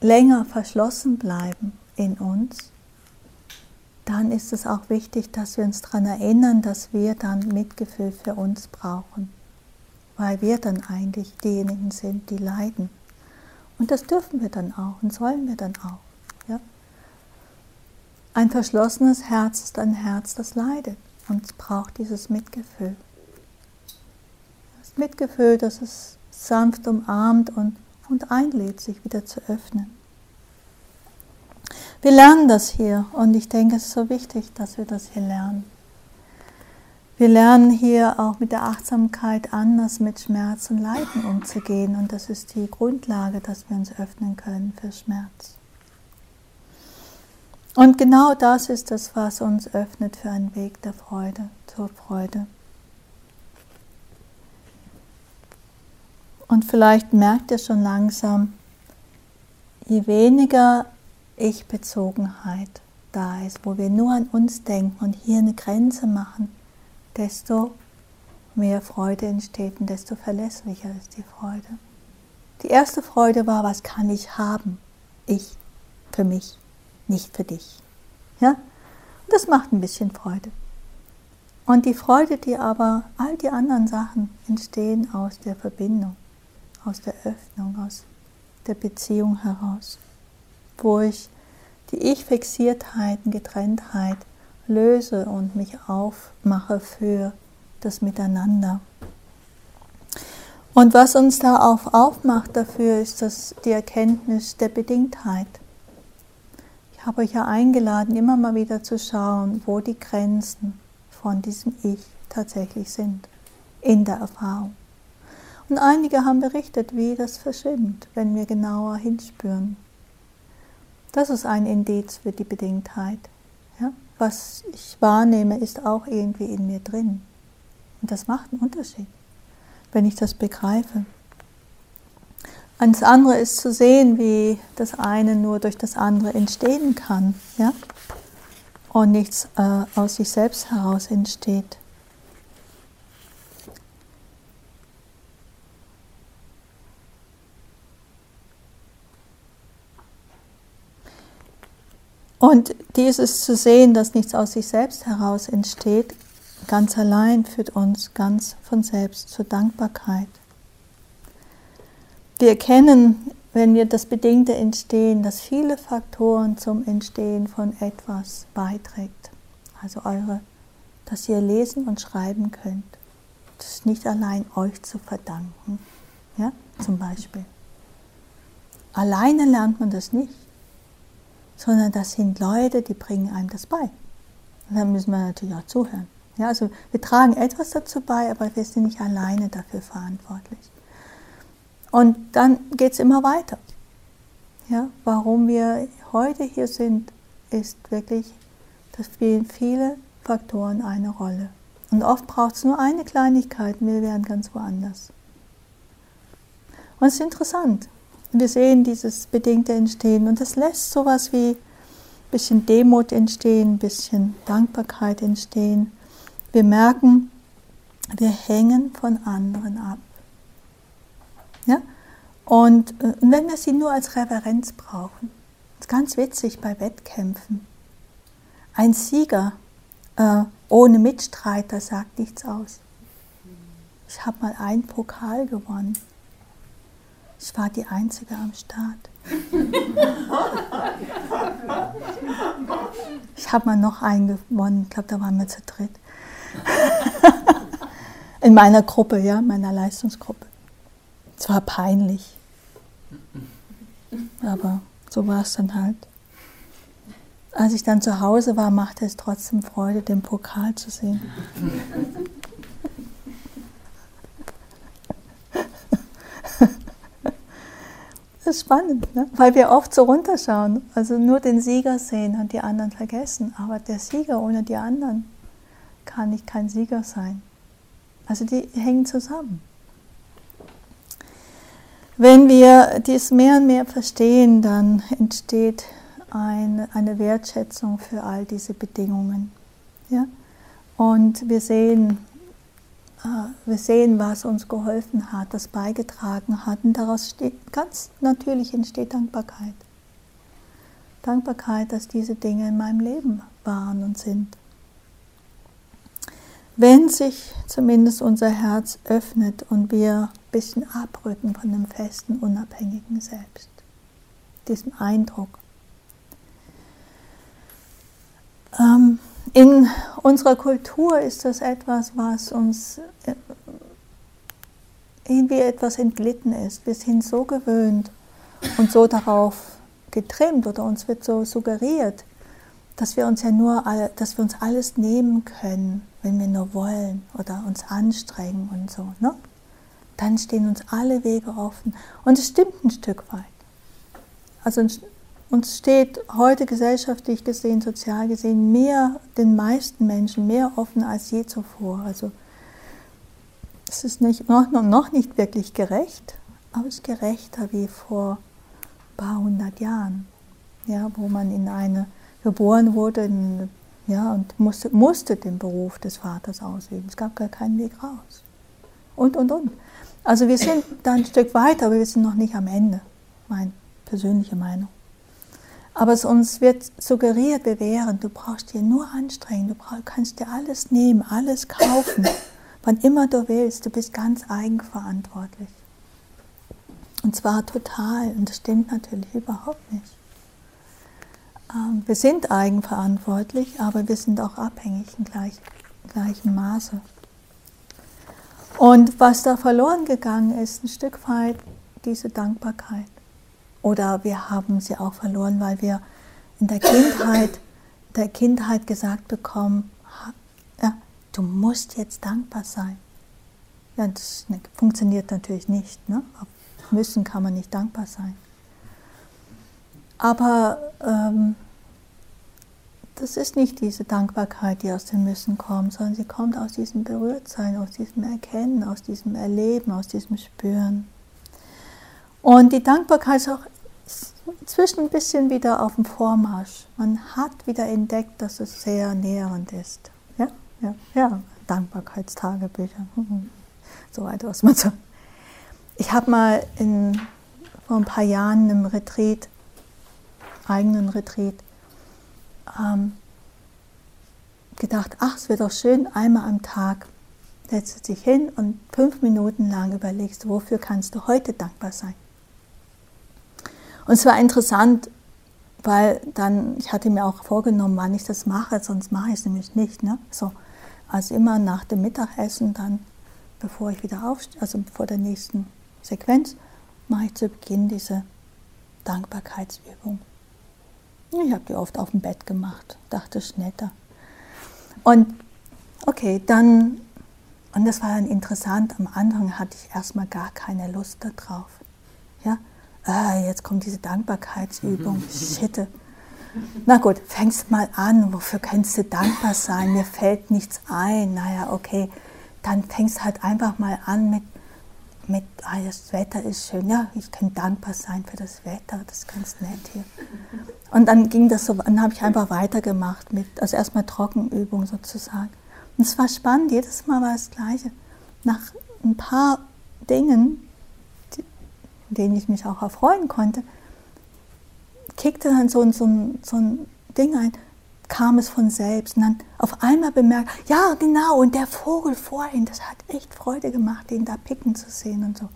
länger verschlossen bleiben in uns, dann ist es auch wichtig, dass wir uns daran erinnern, dass wir dann Mitgefühl für uns brauchen, weil wir dann eigentlich diejenigen sind, die leiden. Und das dürfen wir dann auch und sollen wir dann auch. Ja? Ein verschlossenes Herz ist ein Herz, das leidet und braucht dieses Mitgefühl. Das Mitgefühl, das es sanft umarmt und, und einlädt, sich wieder zu öffnen. Wir lernen das hier und ich denke, es ist so wichtig, dass wir das hier lernen. Wir lernen hier auch mit der Achtsamkeit anders mit Schmerz und Leiden umzugehen und das ist die Grundlage, dass wir uns öffnen können für Schmerz. Und genau das ist das, was uns öffnet für einen Weg der Freude, zur Freude. Und vielleicht merkt ihr schon langsam, je weniger ich-Bezogenheit da ist, wo wir nur an uns denken und hier eine Grenze machen, desto mehr Freude entsteht und desto verlässlicher ist die Freude. Die erste Freude war, was kann ich haben? Ich, für mich, nicht für dich. Ja? Und das macht ein bisschen Freude. Und die Freude, die aber all die anderen Sachen entstehen aus der Verbindung, aus der Öffnung, aus der Beziehung heraus wo ich die Ich-Fixiertheiten, Getrenntheit löse und mich aufmache für das Miteinander. Und was uns da auf, aufmacht dafür, ist das, die Erkenntnis der Bedingtheit. Ich habe euch ja eingeladen, immer mal wieder zu schauen, wo die Grenzen von diesem Ich tatsächlich sind in der Erfahrung. Und einige haben berichtet, wie das verschwimmt, wenn wir genauer hinspüren. Das ist ein Indiz für die Bedingtheit. Was ich wahrnehme, ist auch irgendwie in mir drin. Und das macht einen Unterschied, wenn ich das begreife. Und das andere ist zu sehen, wie das eine nur durch das andere entstehen kann. Ja? Und nichts äh, aus sich selbst heraus entsteht. Und dieses zu sehen, dass nichts aus sich selbst heraus entsteht, ganz allein führt uns ganz von selbst zur Dankbarkeit. Wir erkennen, wenn wir das Bedingte entstehen, dass viele Faktoren zum Entstehen von etwas beiträgt. Also eure, dass ihr lesen und schreiben könnt. Das ist nicht allein euch zu verdanken. Ja, zum Beispiel. Alleine lernt man das nicht sondern das sind Leute, die bringen einem das bei. Und dann müssen wir natürlich auch zuhören. Ja, also wir tragen etwas dazu bei, aber wir sind nicht alleine dafür verantwortlich. Und dann geht es immer weiter. Ja, warum wir heute hier sind, ist wirklich, da spielen viele Faktoren eine Rolle. Und oft braucht es nur eine Kleinigkeit wir wären ganz woanders. Und es ist interessant. Wir sehen dieses bedingte Entstehen und das lässt sowas wie ein bisschen Demut entstehen, ein bisschen Dankbarkeit entstehen. Wir merken, wir hängen von anderen ab. Ja? Und, äh, und wenn wir sie nur als Referenz brauchen, ist ganz witzig bei Wettkämpfen. Ein Sieger äh, ohne Mitstreiter sagt nichts aus. Ich habe mal einen Pokal gewonnen. Ich war die Einzige am Start. Ich habe mal noch einen gewonnen. Ich glaube, da waren wir zu dritt. In meiner Gruppe, ja, meiner Leistungsgruppe. Es war peinlich. Aber so war es dann halt. Als ich dann zu Hause war, machte es trotzdem Freude, den Pokal zu sehen. Das ist spannend, ne? weil wir oft so runterschauen, also nur den Sieger sehen und die anderen vergessen. Aber der Sieger ohne die anderen kann nicht kein Sieger sein. Also die hängen zusammen. Wenn wir dies mehr und mehr verstehen, dann entsteht eine, eine Wertschätzung für all diese Bedingungen. Ja? Und wir sehen, wir sehen, was uns geholfen hat, das beigetragen hat. Und daraus steht, ganz natürlich entsteht Dankbarkeit. Dankbarkeit, dass diese Dinge in meinem Leben waren und sind. Wenn sich zumindest unser Herz öffnet und wir ein bisschen abrücken von dem festen, unabhängigen Selbst, diesem Eindruck. Ähm, in unserer Kultur ist das etwas, was uns äh, irgendwie etwas entglitten ist. Wir sind so gewöhnt und so darauf getrimmt oder uns wird so suggeriert, dass wir uns ja nur, dass wir uns alles nehmen können, wenn wir nur wollen oder uns anstrengen und so. Ne? Dann stehen uns alle Wege offen. Und es stimmt ein Stück weit. Also uns steht heute gesellschaftlich gesehen, sozial gesehen, mehr den meisten Menschen mehr offen als je zuvor. Also es ist nicht, noch, noch nicht wirklich gerecht, aber es ist gerechter wie vor ein paar hundert Jahren, ja, wo man in eine geboren wurde in, ja, und musste, musste den Beruf des Vaters ausüben. Es gab gar keinen Weg raus. Und, und, und. Also wir sind da ein Stück weiter, aber wir sind noch nicht am Ende, meine persönliche Meinung. Aber es uns wird suggeriert, wir wären, du brauchst dir nur anstrengen, du brauch, kannst dir alles nehmen, alles kaufen, wann immer du willst, du bist ganz eigenverantwortlich. Und zwar total, und das stimmt natürlich überhaupt nicht. Ähm, wir sind eigenverantwortlich, aber wir sind auch abhängig in gleich, gleichem Maße. Und was da verloren gegangen ist, ein Stück weit diese Dankbarkeit. Oder wir haben sie auch verloren, weil wir in der Kindheit, der Kindheit gesagt bekommen, ja, du musst jetzt dankbar sein. Ja, das funktioniert natürlich nicht. Ne? Auf müssen kann man nicht dankbar sein. Aber ähm, das ist nicht diese Dankbarkeit, die aus dem Müssen kommt, sondern sie kommt aus diesem Berührtsein, aus diesem Erkennen, aus diesem Erleben, aus diesem Spüren. Und die Dankbarkeit ist auch inzwischen ein bisschen wieder auf dem Vormarsch. Man hat wieder entdeckt, dass es sehr nährend ist. Ja, ja, ja. Dankbarkeitstagebücher, so weiter, was man so. Ich habe mal in, vor ein paar Jahren im Retreat, eigenen Retreat, ähm, gedacht, ach, es wird doch schön, einmal am Tag setzt dich hin und fünf Minuten lang überlegst, wofür kannst du heute dankbar sein. Und es war interessant, weil dann, ich hatte mir auch vorgenommen, wann ich das mache, sonst mache ich es nämlich nicht. Ne? So, also immer nach dem Mittagessen, dann bevor ich wieder aufstehe, also vor der nächsten Sequenz, mache ich zu Beginn diese Dankbarkeitsübung. Ich habe die oft auf dem Bett gemacht, dachte, es ist netter. Und okay, dann, und das war dann interessant, am Anfang hatte ich erstmal gar keine Lust darauf. Ja, ah, jetzt kommt diese Dankbarkeitsübung, shit. Na gut, fängst mal an, wofür kannst du dankbar sein? Mir fällt nichts ein. Naja, okay, dann fängst halt einfach mal an mit, mit ah, das Wetter ist schön. Ja, ich kann dankbar sein für das Wetter, das ist ganz nett hier. Und dann ging das so, dann habe ich einfach weitergemacht mit, also erstmal Trockenübung sozusagen. Und es war spannend, jedes Mal war das Gleiche. Nach ein paar Dingen denen ich mich auch erfreuen konnte, kickte dann so, so, so ein Ding ein, kam es von selbst. Und dann auf einmal bemerkt, ja genau, und der Vogel vorhin, das hat echt Freude gemacht, den da picken zu sehen und so.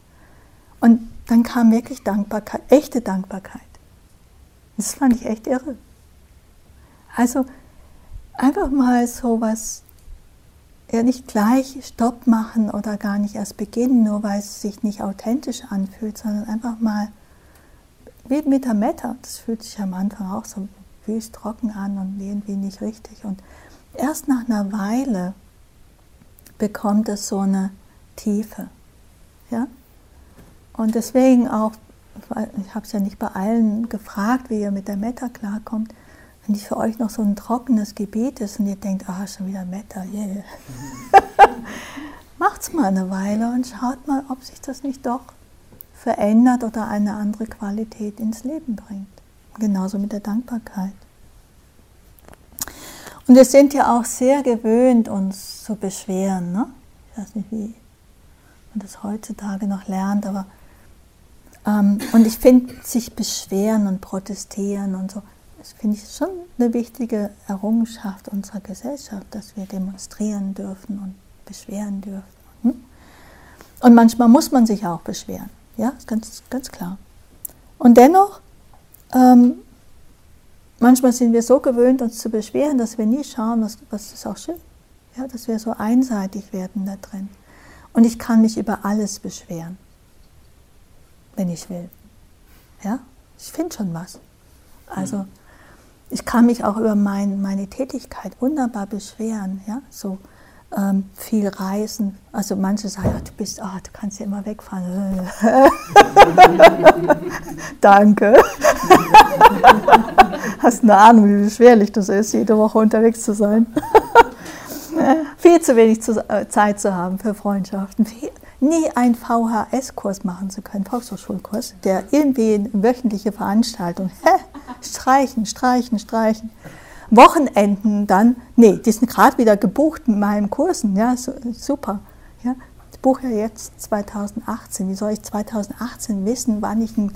Und dann kam wirklich Dankbarkeit, echte Dankbarkeit. Das fand ich echt irre. Also einfach mal so was ja nicht gleich Stopp machen oder gar nicht erst beginnen, nur weil es sich nicht authentisch anfühlt, sondern einfach mal wie mit der Meta. Das fühlt sich am Anfang auch so wüst trocken an und irgendwie nicht richtig. Und erst nach einer Weile bekommt es so eine Tiefe. Ja? Und deswegen auch ich habe es ja nicht bei allen gefragt, wie ihr mit der Metta klarkommt, wenn die für euch noch so ein trockenes Gebiet ist und ihr denkt, ah, schon wieder Metta, yeah. Macht's mal eine Weile und schaut mal, ob sich das nicht doch verändert oder eine andere Qualität ins Leben bringt. Genauso mit der Dankbarkeit. Und wir sind ja auch sehr gewöhnt, uns zu beschweren. Ne? Ich weiß nicht, wie man das heutzutage noch lernt, aber ähm, und ich finde, sich beschweren und protestieren und so, das finde ich schon eine wichtige Errungenschaft unserer Gesellschaft, dass wir demonstrieren dürfen und beschweren dürfen. Hm? Und manchmal muss man sich auch beschweren, ja, ist ganz, ganz klar. Und dennoch, ähm, manchmal sind wir so gewöhnt, uns zu beschweren, dass wir nie schauen, was, was ist auch schön, ja, dass wir so einseitig werden da drin. Und ich kann mich über alles beschweren wenn ich will. Ja, ich finde schon was. Also ich kann mich auch über mein, meine Tätigkeit wunderbar beschweren. Ja, so ähm, viel reisen. Also manche sagen, ja, du bist, oh, du kannst ja immer wegfahren. Danke. Hast eine Ahnung, wie beschwerlich das ist, jede Woche unterwegs zu sein. viel zu wenig äh, Zeit zu haben für Freundschaften. Viel, nie einen VHS-Kurs machen zu können, Volkshochschulkurs, der irgendwie eine wöchentliche Veranstaltung, hä, streichen, streichen, streichen. Wochenenden dann, nee, die sind gerade wieder gebucht in meinen Kursen, ja, super. Ja. Ich buche ja jetzt 2018. Wie soll ich 2018 wissen, wann ich ein,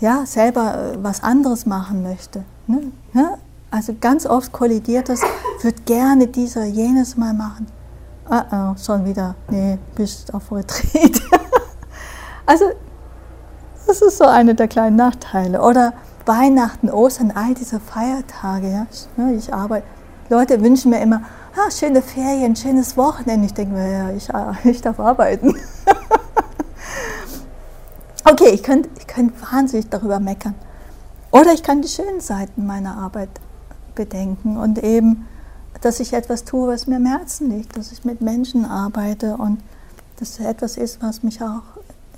ja, selber äh, was anderes machen möchte? Ne? Ja? Also ganz oft kollidiert das, würde gerne dieser jenes mal machen ah, ah, schon wieder, nee, bist auf Retreat. also, das ist so eine der kleinen Nachteile. Oder Weihnachten, Ostern, all diese Feiertage, ja, ne, ich arbeite. Leute wünschen mir immer, ah, schöne Ferien, schönes Wochenende. Ich denke mir, ja, ich, ich darf arbeiten. okay, ich könnte ich könnt wahnsinnig darüber meckern. Oder ich kann die schönen Seiten meiner Arbeit bedenken und eben dass ich etwas tue, was mir am Herzen liegt, dass ich mit Menschen arbeite und dass es etwas ist, was mich auch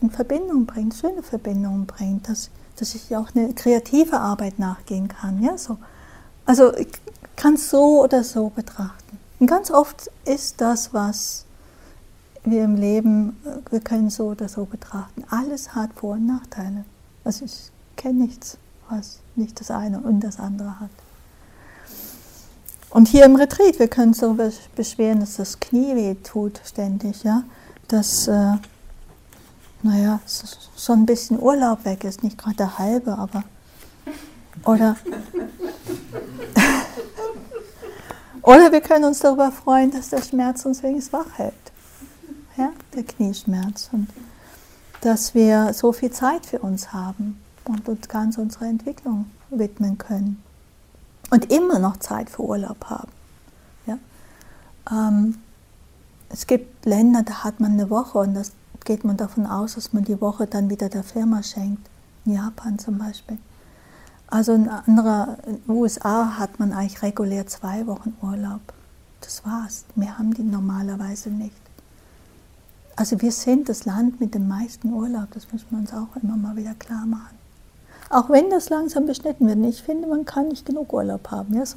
in Verbindung bringt, schöne Verbindungen bringt, dass, dass ich auch eine kreative Arbeit nachgehen kann. Ja, so. Also ich kann es so oder so betrachten. Und ganz oft ist das, was wir im Leben, wir können so oder so betrachten. Alles hat Vor- und Nachteile. Also ich kenne nichts, was nicht das eine und das andere hat. Und hier im Retreat, wir können uns darüber beschweren, dass das Knie weh tut ständig, ja. Dass, äh, naja, schon ein bisschen Urlaub weg ist, nicht gerade der halbe, aber. Oder. oder wir können uns darüber freuen, dass der Schmerz uns wenigstens wach hält. Ja, der Knieschmerz. Und dass wir so viel Zeit für uns haben und uns ganz unserer Entwicklung widmen können und immer noch Zeit für Urlaub haben. Ja? Ähm, es gibt Länder, da hat man eine Woche und das geht man davon aus, dass man die Woche dann wieder der Firma schenkt. In Japan zum Beispiel. Also in anderer, in USA hat man eigentlich regulär zwei Wochen Urlaub. Das war's. Mehr haben die normalerweise nicht. Also wir sind das Land mit dem meisten Urlaub, das müssen wir uns auch immer mal wieder klar machen. Auch wenn das langsam beschnitten wird. Ich finde, man kann nicht genug Urlaub haben. Ja?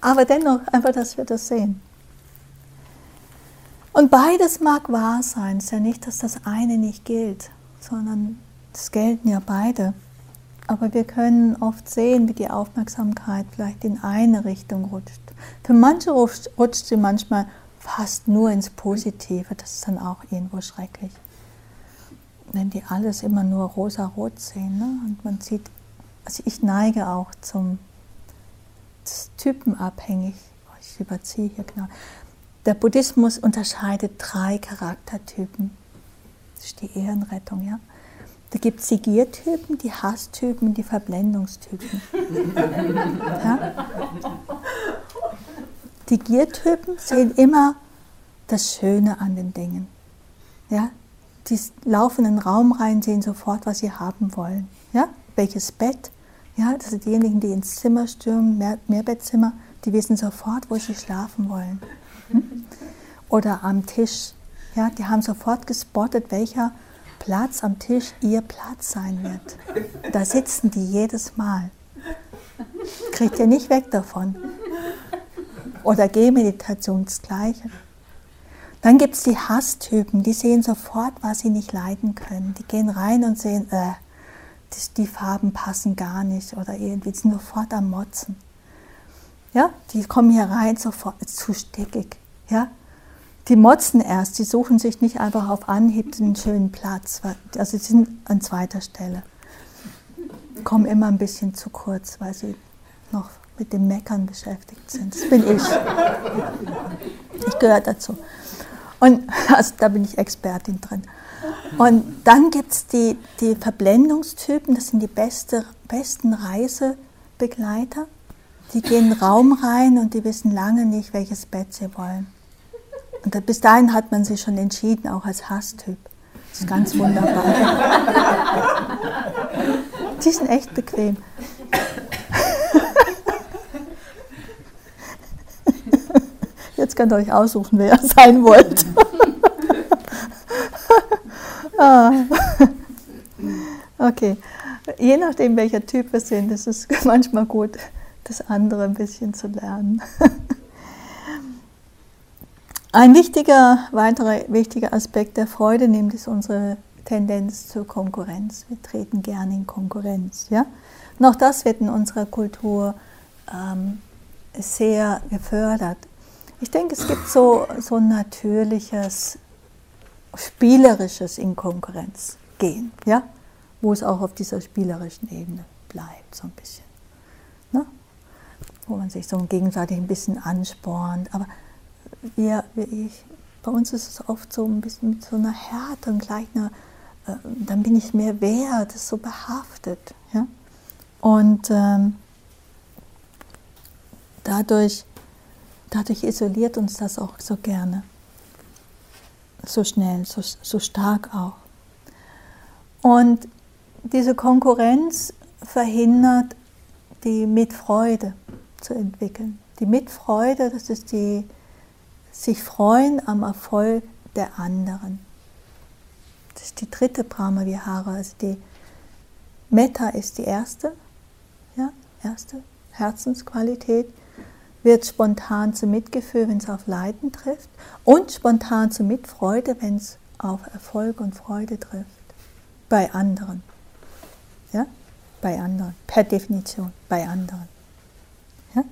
Aber dennoch, einfach, dass wir das sehen. Und beides mag wahr sein. Es ist ja nicht, dass das eine nicht gilt, sondern es gelten ja beide. Aber wir können oft sehen, wie die Aufmerksamkeit vielleicht in eine Richtung rutscht. Für manche rutscht, rutscht sie manchmal fast nur ins Positive. Das ist dann auch irgendwo schrecklich wenn die alles immer nur rosa-rot sehen. Ne? Und man sieht, also ich neige auch zum typenabhängig. Oh, ich überziehe hier genau. Der Buddhismus unterscheidet drei Charaktertypen. Das ist die Ehrenrettung, ja. Da gibt es die Giertypen, die Hasstypen, die Verblendungstypen. Ja? Die Giertypen sehen immer das Schöne an den Dingen. Ja? Die laufen in den Raum rein, sehen sofort, was sie haben wollen. Ja? Welches Bett? Ja, das sind diejenigen, die ins Zimmer stürmen, Mehr Mehrbettzimmer, die wissen sofort, wo sie schlafen wollen. Hm? Oder am Tisch. Ja, die haben sofort gespottet, welcher Platz am Tisch ihr Platz sein wird. Da sitzen die jedes Mal. Kriegt ihr nicht weg davon. Oder Gehmeditation das Gleiche. Dann gibt es die Hasstypen, die sehen sofort, was sie nicht leiden können. Die gehen rein und sehen, äh, die, die Farben passen gar nicht oder irgendwie sind sofort am Motzen. Ja, die kommen hier rein sofort, ist zu stickig. Ja, die motzen erst, die suchen sich nicht einfach auf Anhieb einen schönen Platz, also sie sind an zweiter Stelle. Kommen immer ein bisschen zu kurz, weil sie noch mit dem Meckern beschäftigt sind. Das bin ich. Ich gehöre dazu. Und also, da bin ich Expertin drin. Und dann gibt es die, die Verblendungstypen, das sind die beste, besten Reisebegleiter. Die gehen in den Raum rein und die wissen lange nicht, welches Bett sie wollen. Und bis dahin hat man sich schon entschieden, auch als Hasstyp. Das ist ganz wunderbar. Die sind echt bequem. Jetzt könnt ihr euch aussuchen, wer ihr sein wollt. ah. Okay. Je nachdem, welcher Typ wir sind, ist es manchmal gut, das andere ein bisschen zu lernen. Ein wichtiger, weiterer wichtiger Aspekt der Freude nimmt ist unsere Tendenz zur Konkurrenz. Wir treten gerne in Konkurrenz. Ja? Auch das wird in unserer Kultur ähm, sehr gefördert. Ich denke, es gibt so, so ein natürliches, spielerisches in Konkurrenz gehen, ja? wo es auch auf dieser spielerischen Ebene bleibt, so ein bisschen. Ne? Wo man sich so gegenseitig ein bisschen anspornt. Aber wir, ich, bei uns ist es oft so ein bisschen mit so einer Härte und gleich einer, äh, dann bin ich mehr wert, ist so behaftet. Ja? Und ähm, dadurch, dadurch isoliert uns das auch so gerne. So schnell, so, so stark auch. Und diese Konkurrenz verhindert die Mitfreude zu entwickeln. Die Mitfreude, das ist die sich freuen am Erfolg der anderen. Das ist die dritte Brahma-Vihara. Also die Metta ist die erste, ja, erste Herzensqualität, wird spontan zum Mitgefühl, wenn es auf Leiden trifft, und spontan zur Mitfreude, wenn es auf Erfolg und Freude trifft. Bei anderen. Ja? Bei anderen. Per Definition. Bei anderen. Ja?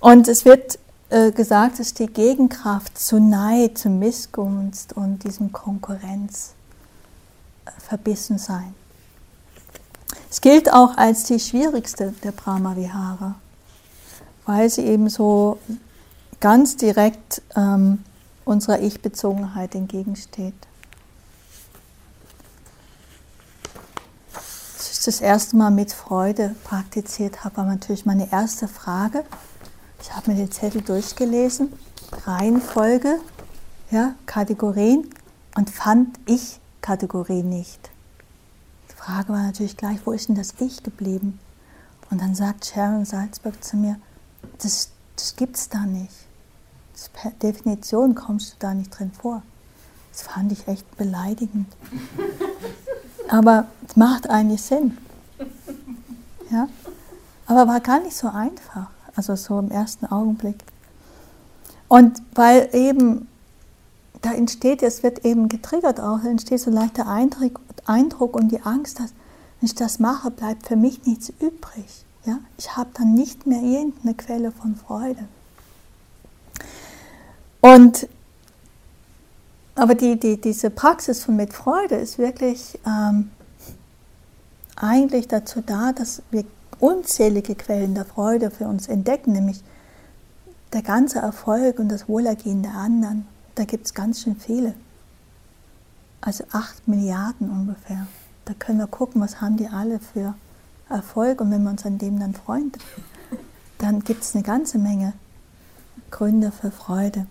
Und es wird äh, gesagt, ist die Gegenkraft zu Neid, zu Missgunst und diesem Konkurrenz äh, verbissen sein. Es gilt auch als die schwierigste der Brahma-Vihara, weil sie eben so ganz direkt ähm, unserer Ich-Bezogenheit entgegensteht. Als ich das erste Mal mit Freude praktiziert habe, war natürlich meine erste Frage, ich habe mir den Zettel durchgelesen, Reihenfolge, ja, Kategorien und fand ich Kategorie nicht. Die Frage war natürlich gleich, wo ist denn das Ich geblieben? Und dann sagt Sharon Salzberg zu mir, das, das gibt es da nicht. Das per Definition kommst du da nicht drin vor. Das fand ich echt beleidigend. Aber es macht eigentlich Sinn. Ja? Aber war gar nicht so einfach also so im ersten Augenblick. Und weil eben da entsteht, es wird eben getriggert auch, da entsteht so leichter Eindruck, Eindruck und die Angst, dass wenn ich das mache, bleibt für mich nichts übrig. Ja? Ich habe dann nicht mehr irgendeine Quelle von Freude. Und aber die, die, diese Praxis von mit Freude ist wirklich ähm, eigentlich dazu da, dass wir unzählige Quellen der Freude für uns entdecken, nämlich der ganze Erfolg und das Wohlergehen der anderen. Da gibt es ganz schön viele. Also acht Milliarden ungefähr. Da können wir gucken, was haben die alle für Erfolg und wenn wir uns an dem dann freuen, dann gibt es eine ganze Menge Gründe für Freude.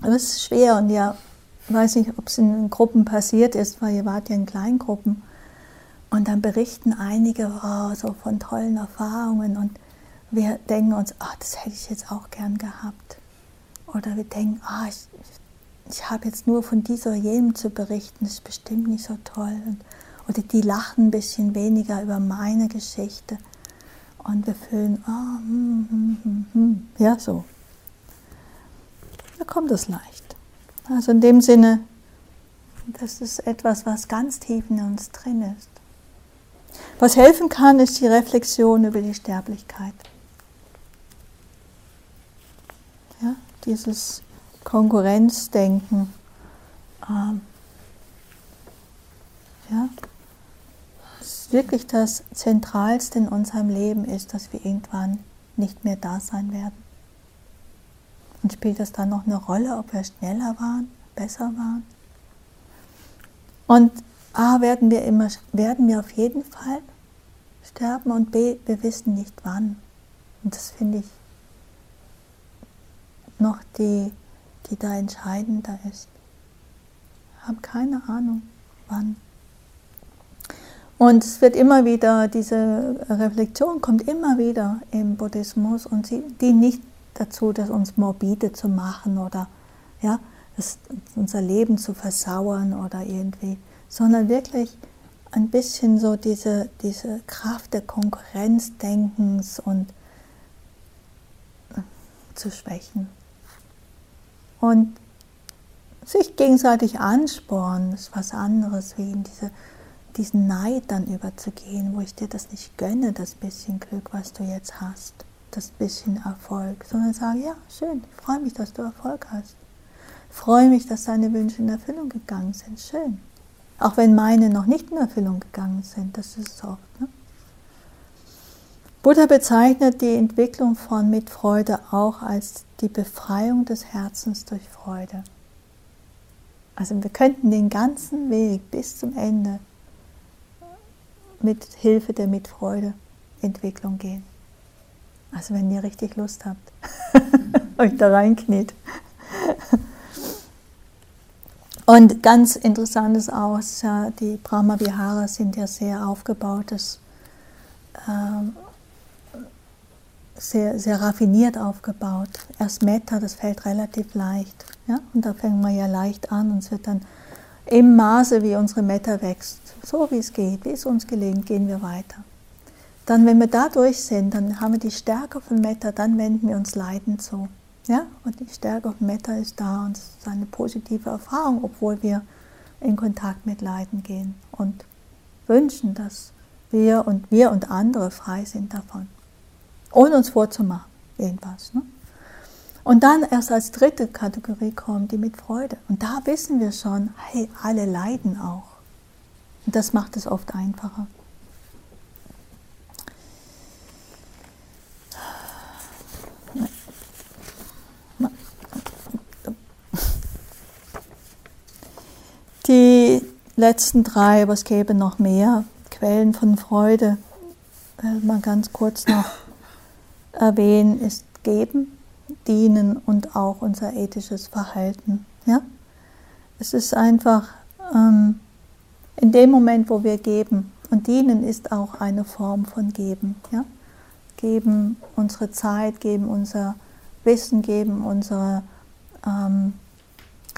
Aber es ist schwer und ja, weiß nicht, ob es in Gruppen passiert ist, weil ihr wart ja in Kleingruppen. Und dann berichten einige oh, so von tollen Erfahrungen und wir denken uns, ach, das hätte ich jetzt auch gern gehabt. Oder wir denken, ah, ich, ich habe jetzt nur von dieser jenem zu berichten, das ist bestimmt nicht so toll. Oder die lachen ein bisschen weniger über meine Geschichte. Und wir fühlen, ah, hm, hm, hm, hm. ja, so. Da kommt es leicht. Also in dem Sinne, das ist etwas, was ganz tief in uns drin ist. Was helfen kann, ist die Reflexion über die Sterblichkeit. Ja, dieses Konkurrenzdenken. Ähm, ja, wirklich das Zentralste in unserem Leben ist, dass wir irgendwann nicht mehr da sein werden. Und spielt das dann noch eine Rolle, ob wir schneller waren, besser waren? Und A, werden wir, immer, werden wir auf jeden Fall sterben und B, wir wissen nicht wann. Und das finde ich noch die, die da entscheidender ist. Ich habe keine Ahnung, wann. Und es wird immer wieder, diese Reflexion kommt immer wieder im Buddhismus und sie dient nicht dazu, das uns morbide zu machen oder ja, das, unser Leben zu versauern oder irgendwie, sondern wirklich ein bisschen so diese, diese Kraft der Konkurrenzdenkens und äh, zu schwächen. Und sich gegenseitig anspornen, ist was anderes, wie in diese, diesen Neid dann überzugehen, wo ich dir das nicht gönne, das bisschen Glück, was du jetzt hast, das bisschen Erfolg, sondern sage, ja, schön, ich freue mich, dass du Erfolg hast. Freue mich, dass deine Wünsche in Erfüllung gegangen sind, schön. Auch wenn meine noch nicht in Erfüllung gegangen sind, das ist so. Ne? Buddha bezeichnet die Entwicklung von Mitfreude auch als die Befreiung des Herzens durch Freude. Also wir könnten den ganzen Weg bis zum Ende mit Hilfe der Mitfreude Entwicklung gehen. Also wenn ihr richtig Lust habt, euch da reinkniet. Und ganz interessant ist auch, die Brahma Viharas sind ja sehr aufgebautes, ähm, sehr, sehr raffiniert aufgebaut. Erst Metta, das fällt relativ leicht. Ja? Und da fängt man ja leicht an und es wird dann im Maße, wie unsere Metta wächst, so wie es geht, wie es uns gelingt, gehen wir weiter. Dann, wenn wir da durch sind, dann haben wir die Stärke von Metta, dann wenden wir uns Leiden zu. Ja? Und die Stärke von Metta ist da und es ist eine positive Erfahrung, obwohl wir in Kontakt mit Leiden gehen und wünschen, dass wir und wir und andere frei sind davon. Ohne uns vorzumachen, irgendwas. Ne? Und dann erst als dritte Kategorie kommt die mit Freude. Und da wissen wir schon, hey, alle leiden auch. Und das macht es oft einfacher. Die letzten drei, es gäbe noch mehr Quellen von Freude, äh, mal ganz kurz noch erwähnen, ist Geben, Dienen und auch unser ethisches Verhalten. Ja? Es ist einfach ähm, in dem Moment, wo wir geben, und dienen ist auch eine Form von Geben. Ja? Geben unsere Zeit, geben unser Wissen, geben unsere ähm,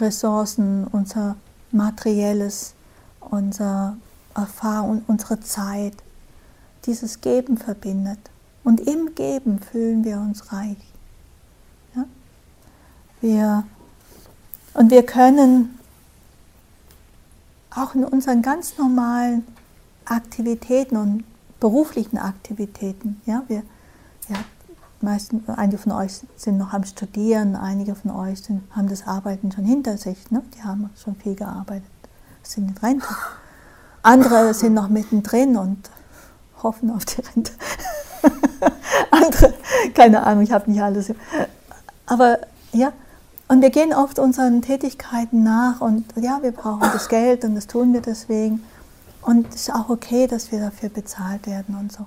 Ressourcen, unser Materielles, unsere Erfahrung, unsere Zeit. Dieses Geben verbindet. Und im Geben fühlen wir uns reich. Wir, und wir können auch in unseren ganz normalen Aktivitäten und beruflichen Aktivitäten, ja, wir, ja, meisten, einige von euch sind noch am Studieren, einige von euch sind, haben das Arbeiten schon hinter sich, ne? die haben schon viel gearbeitet, sind in Rente. Andere sind noch mittendrin und hoffen auf die Rente. Andere, keine Ahnung, ich habe nicht alles. Aber ja, und wir gehen oft unseren Tätigkeiten nach und ja, wir brauchen das Geld und das tun wir deswegen. Und es ist auch okay, dass wir dafür bezahlt werden und so.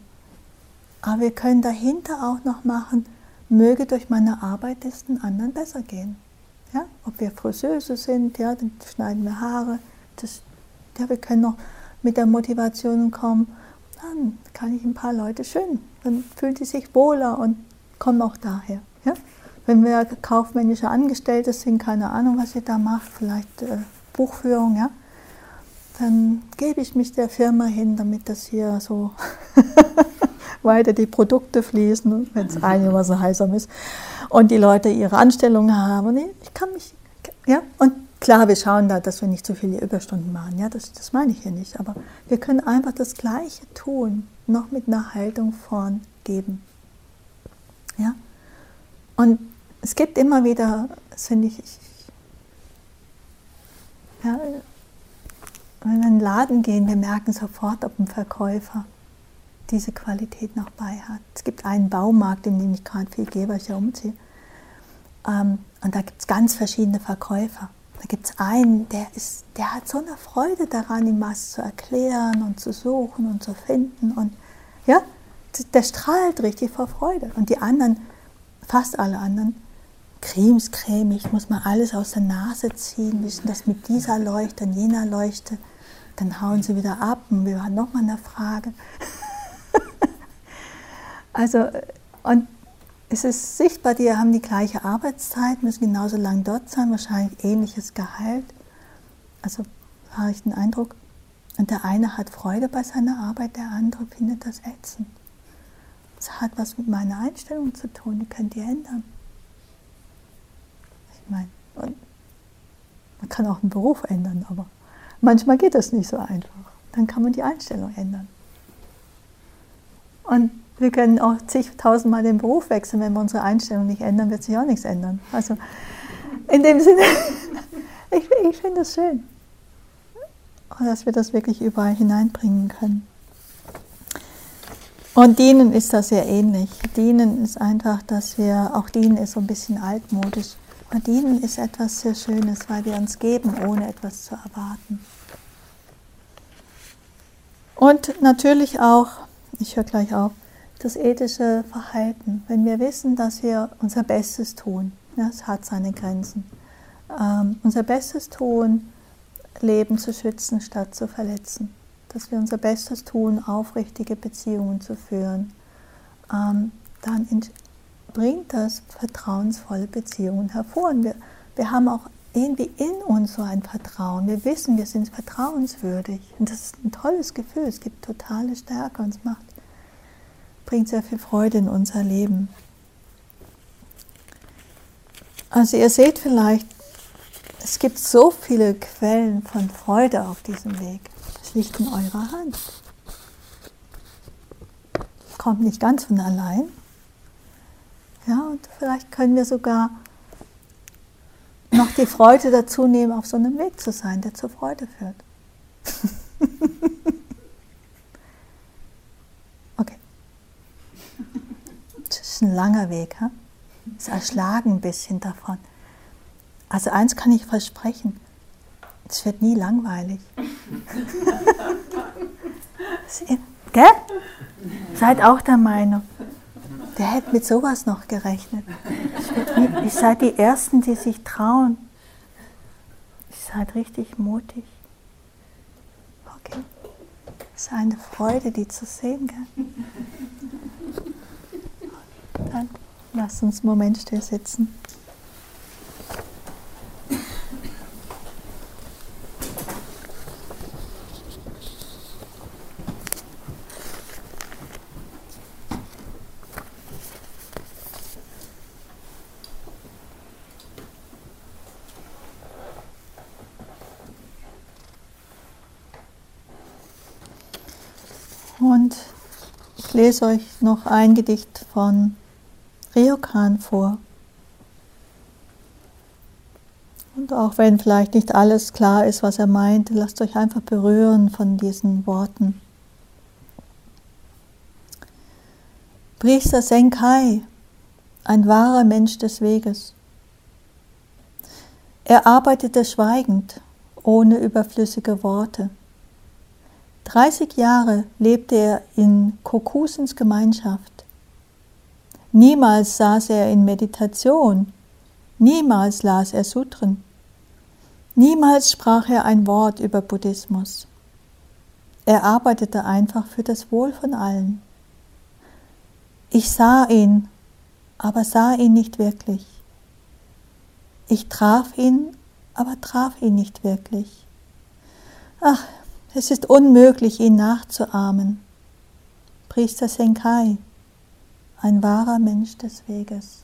Aber wir können dahinter auch noch machen, möge durch meine Arbeit es den anderen besser gehen. Ja? Ob wir Friseuse sind, ja, dann schneiden wir Haare. Das, ja, wir können noch mit der Motivation kommen, dann kann ich ein paar Leute schön, dann fühlen die sich wohler und kommen auch daher. Ja? Wenn wir kaufmännische Angestellte sind, keine Ahnung, was ihr da macht, vielleicht äh, Buchführung, ja, dann gebe ich mich der Firma hin, damit das hier so weiter die Produkte fließen, wenn es einigermaßen heißer ist, und die Leute ihre Anstellungen haben. Und ich kann mich, ja, und klar, wir schauen da, dass wir nicht zu viele Überstunden machen, ja, das, das meine ich hier nicht, aber wir können einfach das Gleiche tun, noch mit einer Haltung vorn geben. Ja? Und es gibt immer wieder, finde ich, ja, wenn wir in den Laden gehen, wir merken sofort, ob ein Verkäufer diese Qualität noch bei hat. Es gibt einen Baumarkt, in dem ich gerade viel gehe, weil ich ja umziehe. Ähm, und da gibt es ganz verschiedene Verkäufer. Da gibt es einen, der, ist, der hat so eine Freude daran, ihm was zu erklären und zu suchen und zu finden. Und ja, der strahlt richtig vor Freude. Und die anderen, fast alle anderen, Cremes, cremig, muss man alles aus der Nase ziehen, wissen das mit dieser Leuchte und jener Leuchte. Dann hauen sie wieder ab und wir haben nochmal eine Frage. also, und es ist sichtbar, die haben die gleiche Arbeitszeit, müssen genauso lang dort sein, wahrscheinlich ähnliches Gehalt. Also habe ich den Eindruck. Und der eine hat Freude bei seiner Arbeit, der andere findet das ätzend. Das hat was mit meiner Einstellung zu tun, die könnt ihr ändern. Ich meine, man kann auch einen Beruf ändern, aber manchmal geht das nicht so einfach. Dann kann man die Einstellung ändern. Und wir können auch zigtausendmal den Beruf wechseln, wenn wir unsere Einstellung nicht ändern, wird sich auch nichts ändern. Also in dem Sinne, ich, ich finde es schön, dass wir das wirklich überall hineinbringen können. Und dienen ist das sehr ähnlich. Dienen ist einfach, dass wir, auch dienen ist so ein bisschen altmodisch. Aber dienen ist etwas sehr Schönes, weil wir uns geben, ohne etwas zu erwarten. Und natürlich auch, ich höre gleich auf, das ethische Verhalten. Wenn wir wissen, dass wir unser Bestes tun, ja, es hat seine Grenzen, ähm, unser Bestes tun, Leben zu schützen statt zu verletzen, dass wir unser Bestes tun, aufrichtige Beziehungen zu führen, ähm, dann bringt das vertrauensvolle Beziehungen hervor. Und wir, wir haben auch irgendwie in uns so ein Vertrauen. Wir wissen, wir sind vertrauenswürdig. Und das ist ein tolles Gefühl. Es gibt totale Stärke und es macht bringt sehr viel Freude in unser Leben. Also ihr seht vielleicht, es gibt so viele Quellen von Freude auf diesem Weg. Es liegt in eurer Hand. Kommt nicht ganz von allein. Ja, und vielleicht können wir sogar noch die Freude dazu nehmen, auf so einem Weg zu sein, der zur Freude führt. ist ein langer Weg. He? Ist erschlagen ein bisschen davon. Also eins kann ich versprechen, es wird nie langweilig. Gell? Seid auch der Meinung. Der hätte mit sowas noch gerechnet. Ihr seid die Ersten, die sich trauen. Ihr seid richtig mutig. Okay. Es ist eine Freude, die zu sehen. Gell? Dann lass uns einen Moment still sitzen. Und ich lese euch noch ein Gedicht von Ryokan vor. Und auch wenn vielleicht nicht alles klar ist, was er meint, lasst euch einfach berühren von diesen Worten. Priester Senkai, ein wahrer Mensch des Weges. Er arbeitete schweigend, ohne überflüssige Worte. 30 Jahre lebte er in Kokusens Gemeinschaft. Niemals saß er in Meditation, niemals las er Sutren, niemals sprach er ein Wort über Buddhismus. Er arbeitete einfach für das Wohl von allen. Ich sah ihn, aber sah ihn nicht wirklich. Ich traf ihn, aber traf ihn nicht wirklich. Ach, es ist unmöglich, ihn nachzuahmen. Priester Senkai, ein wahrer Mensch des Weges.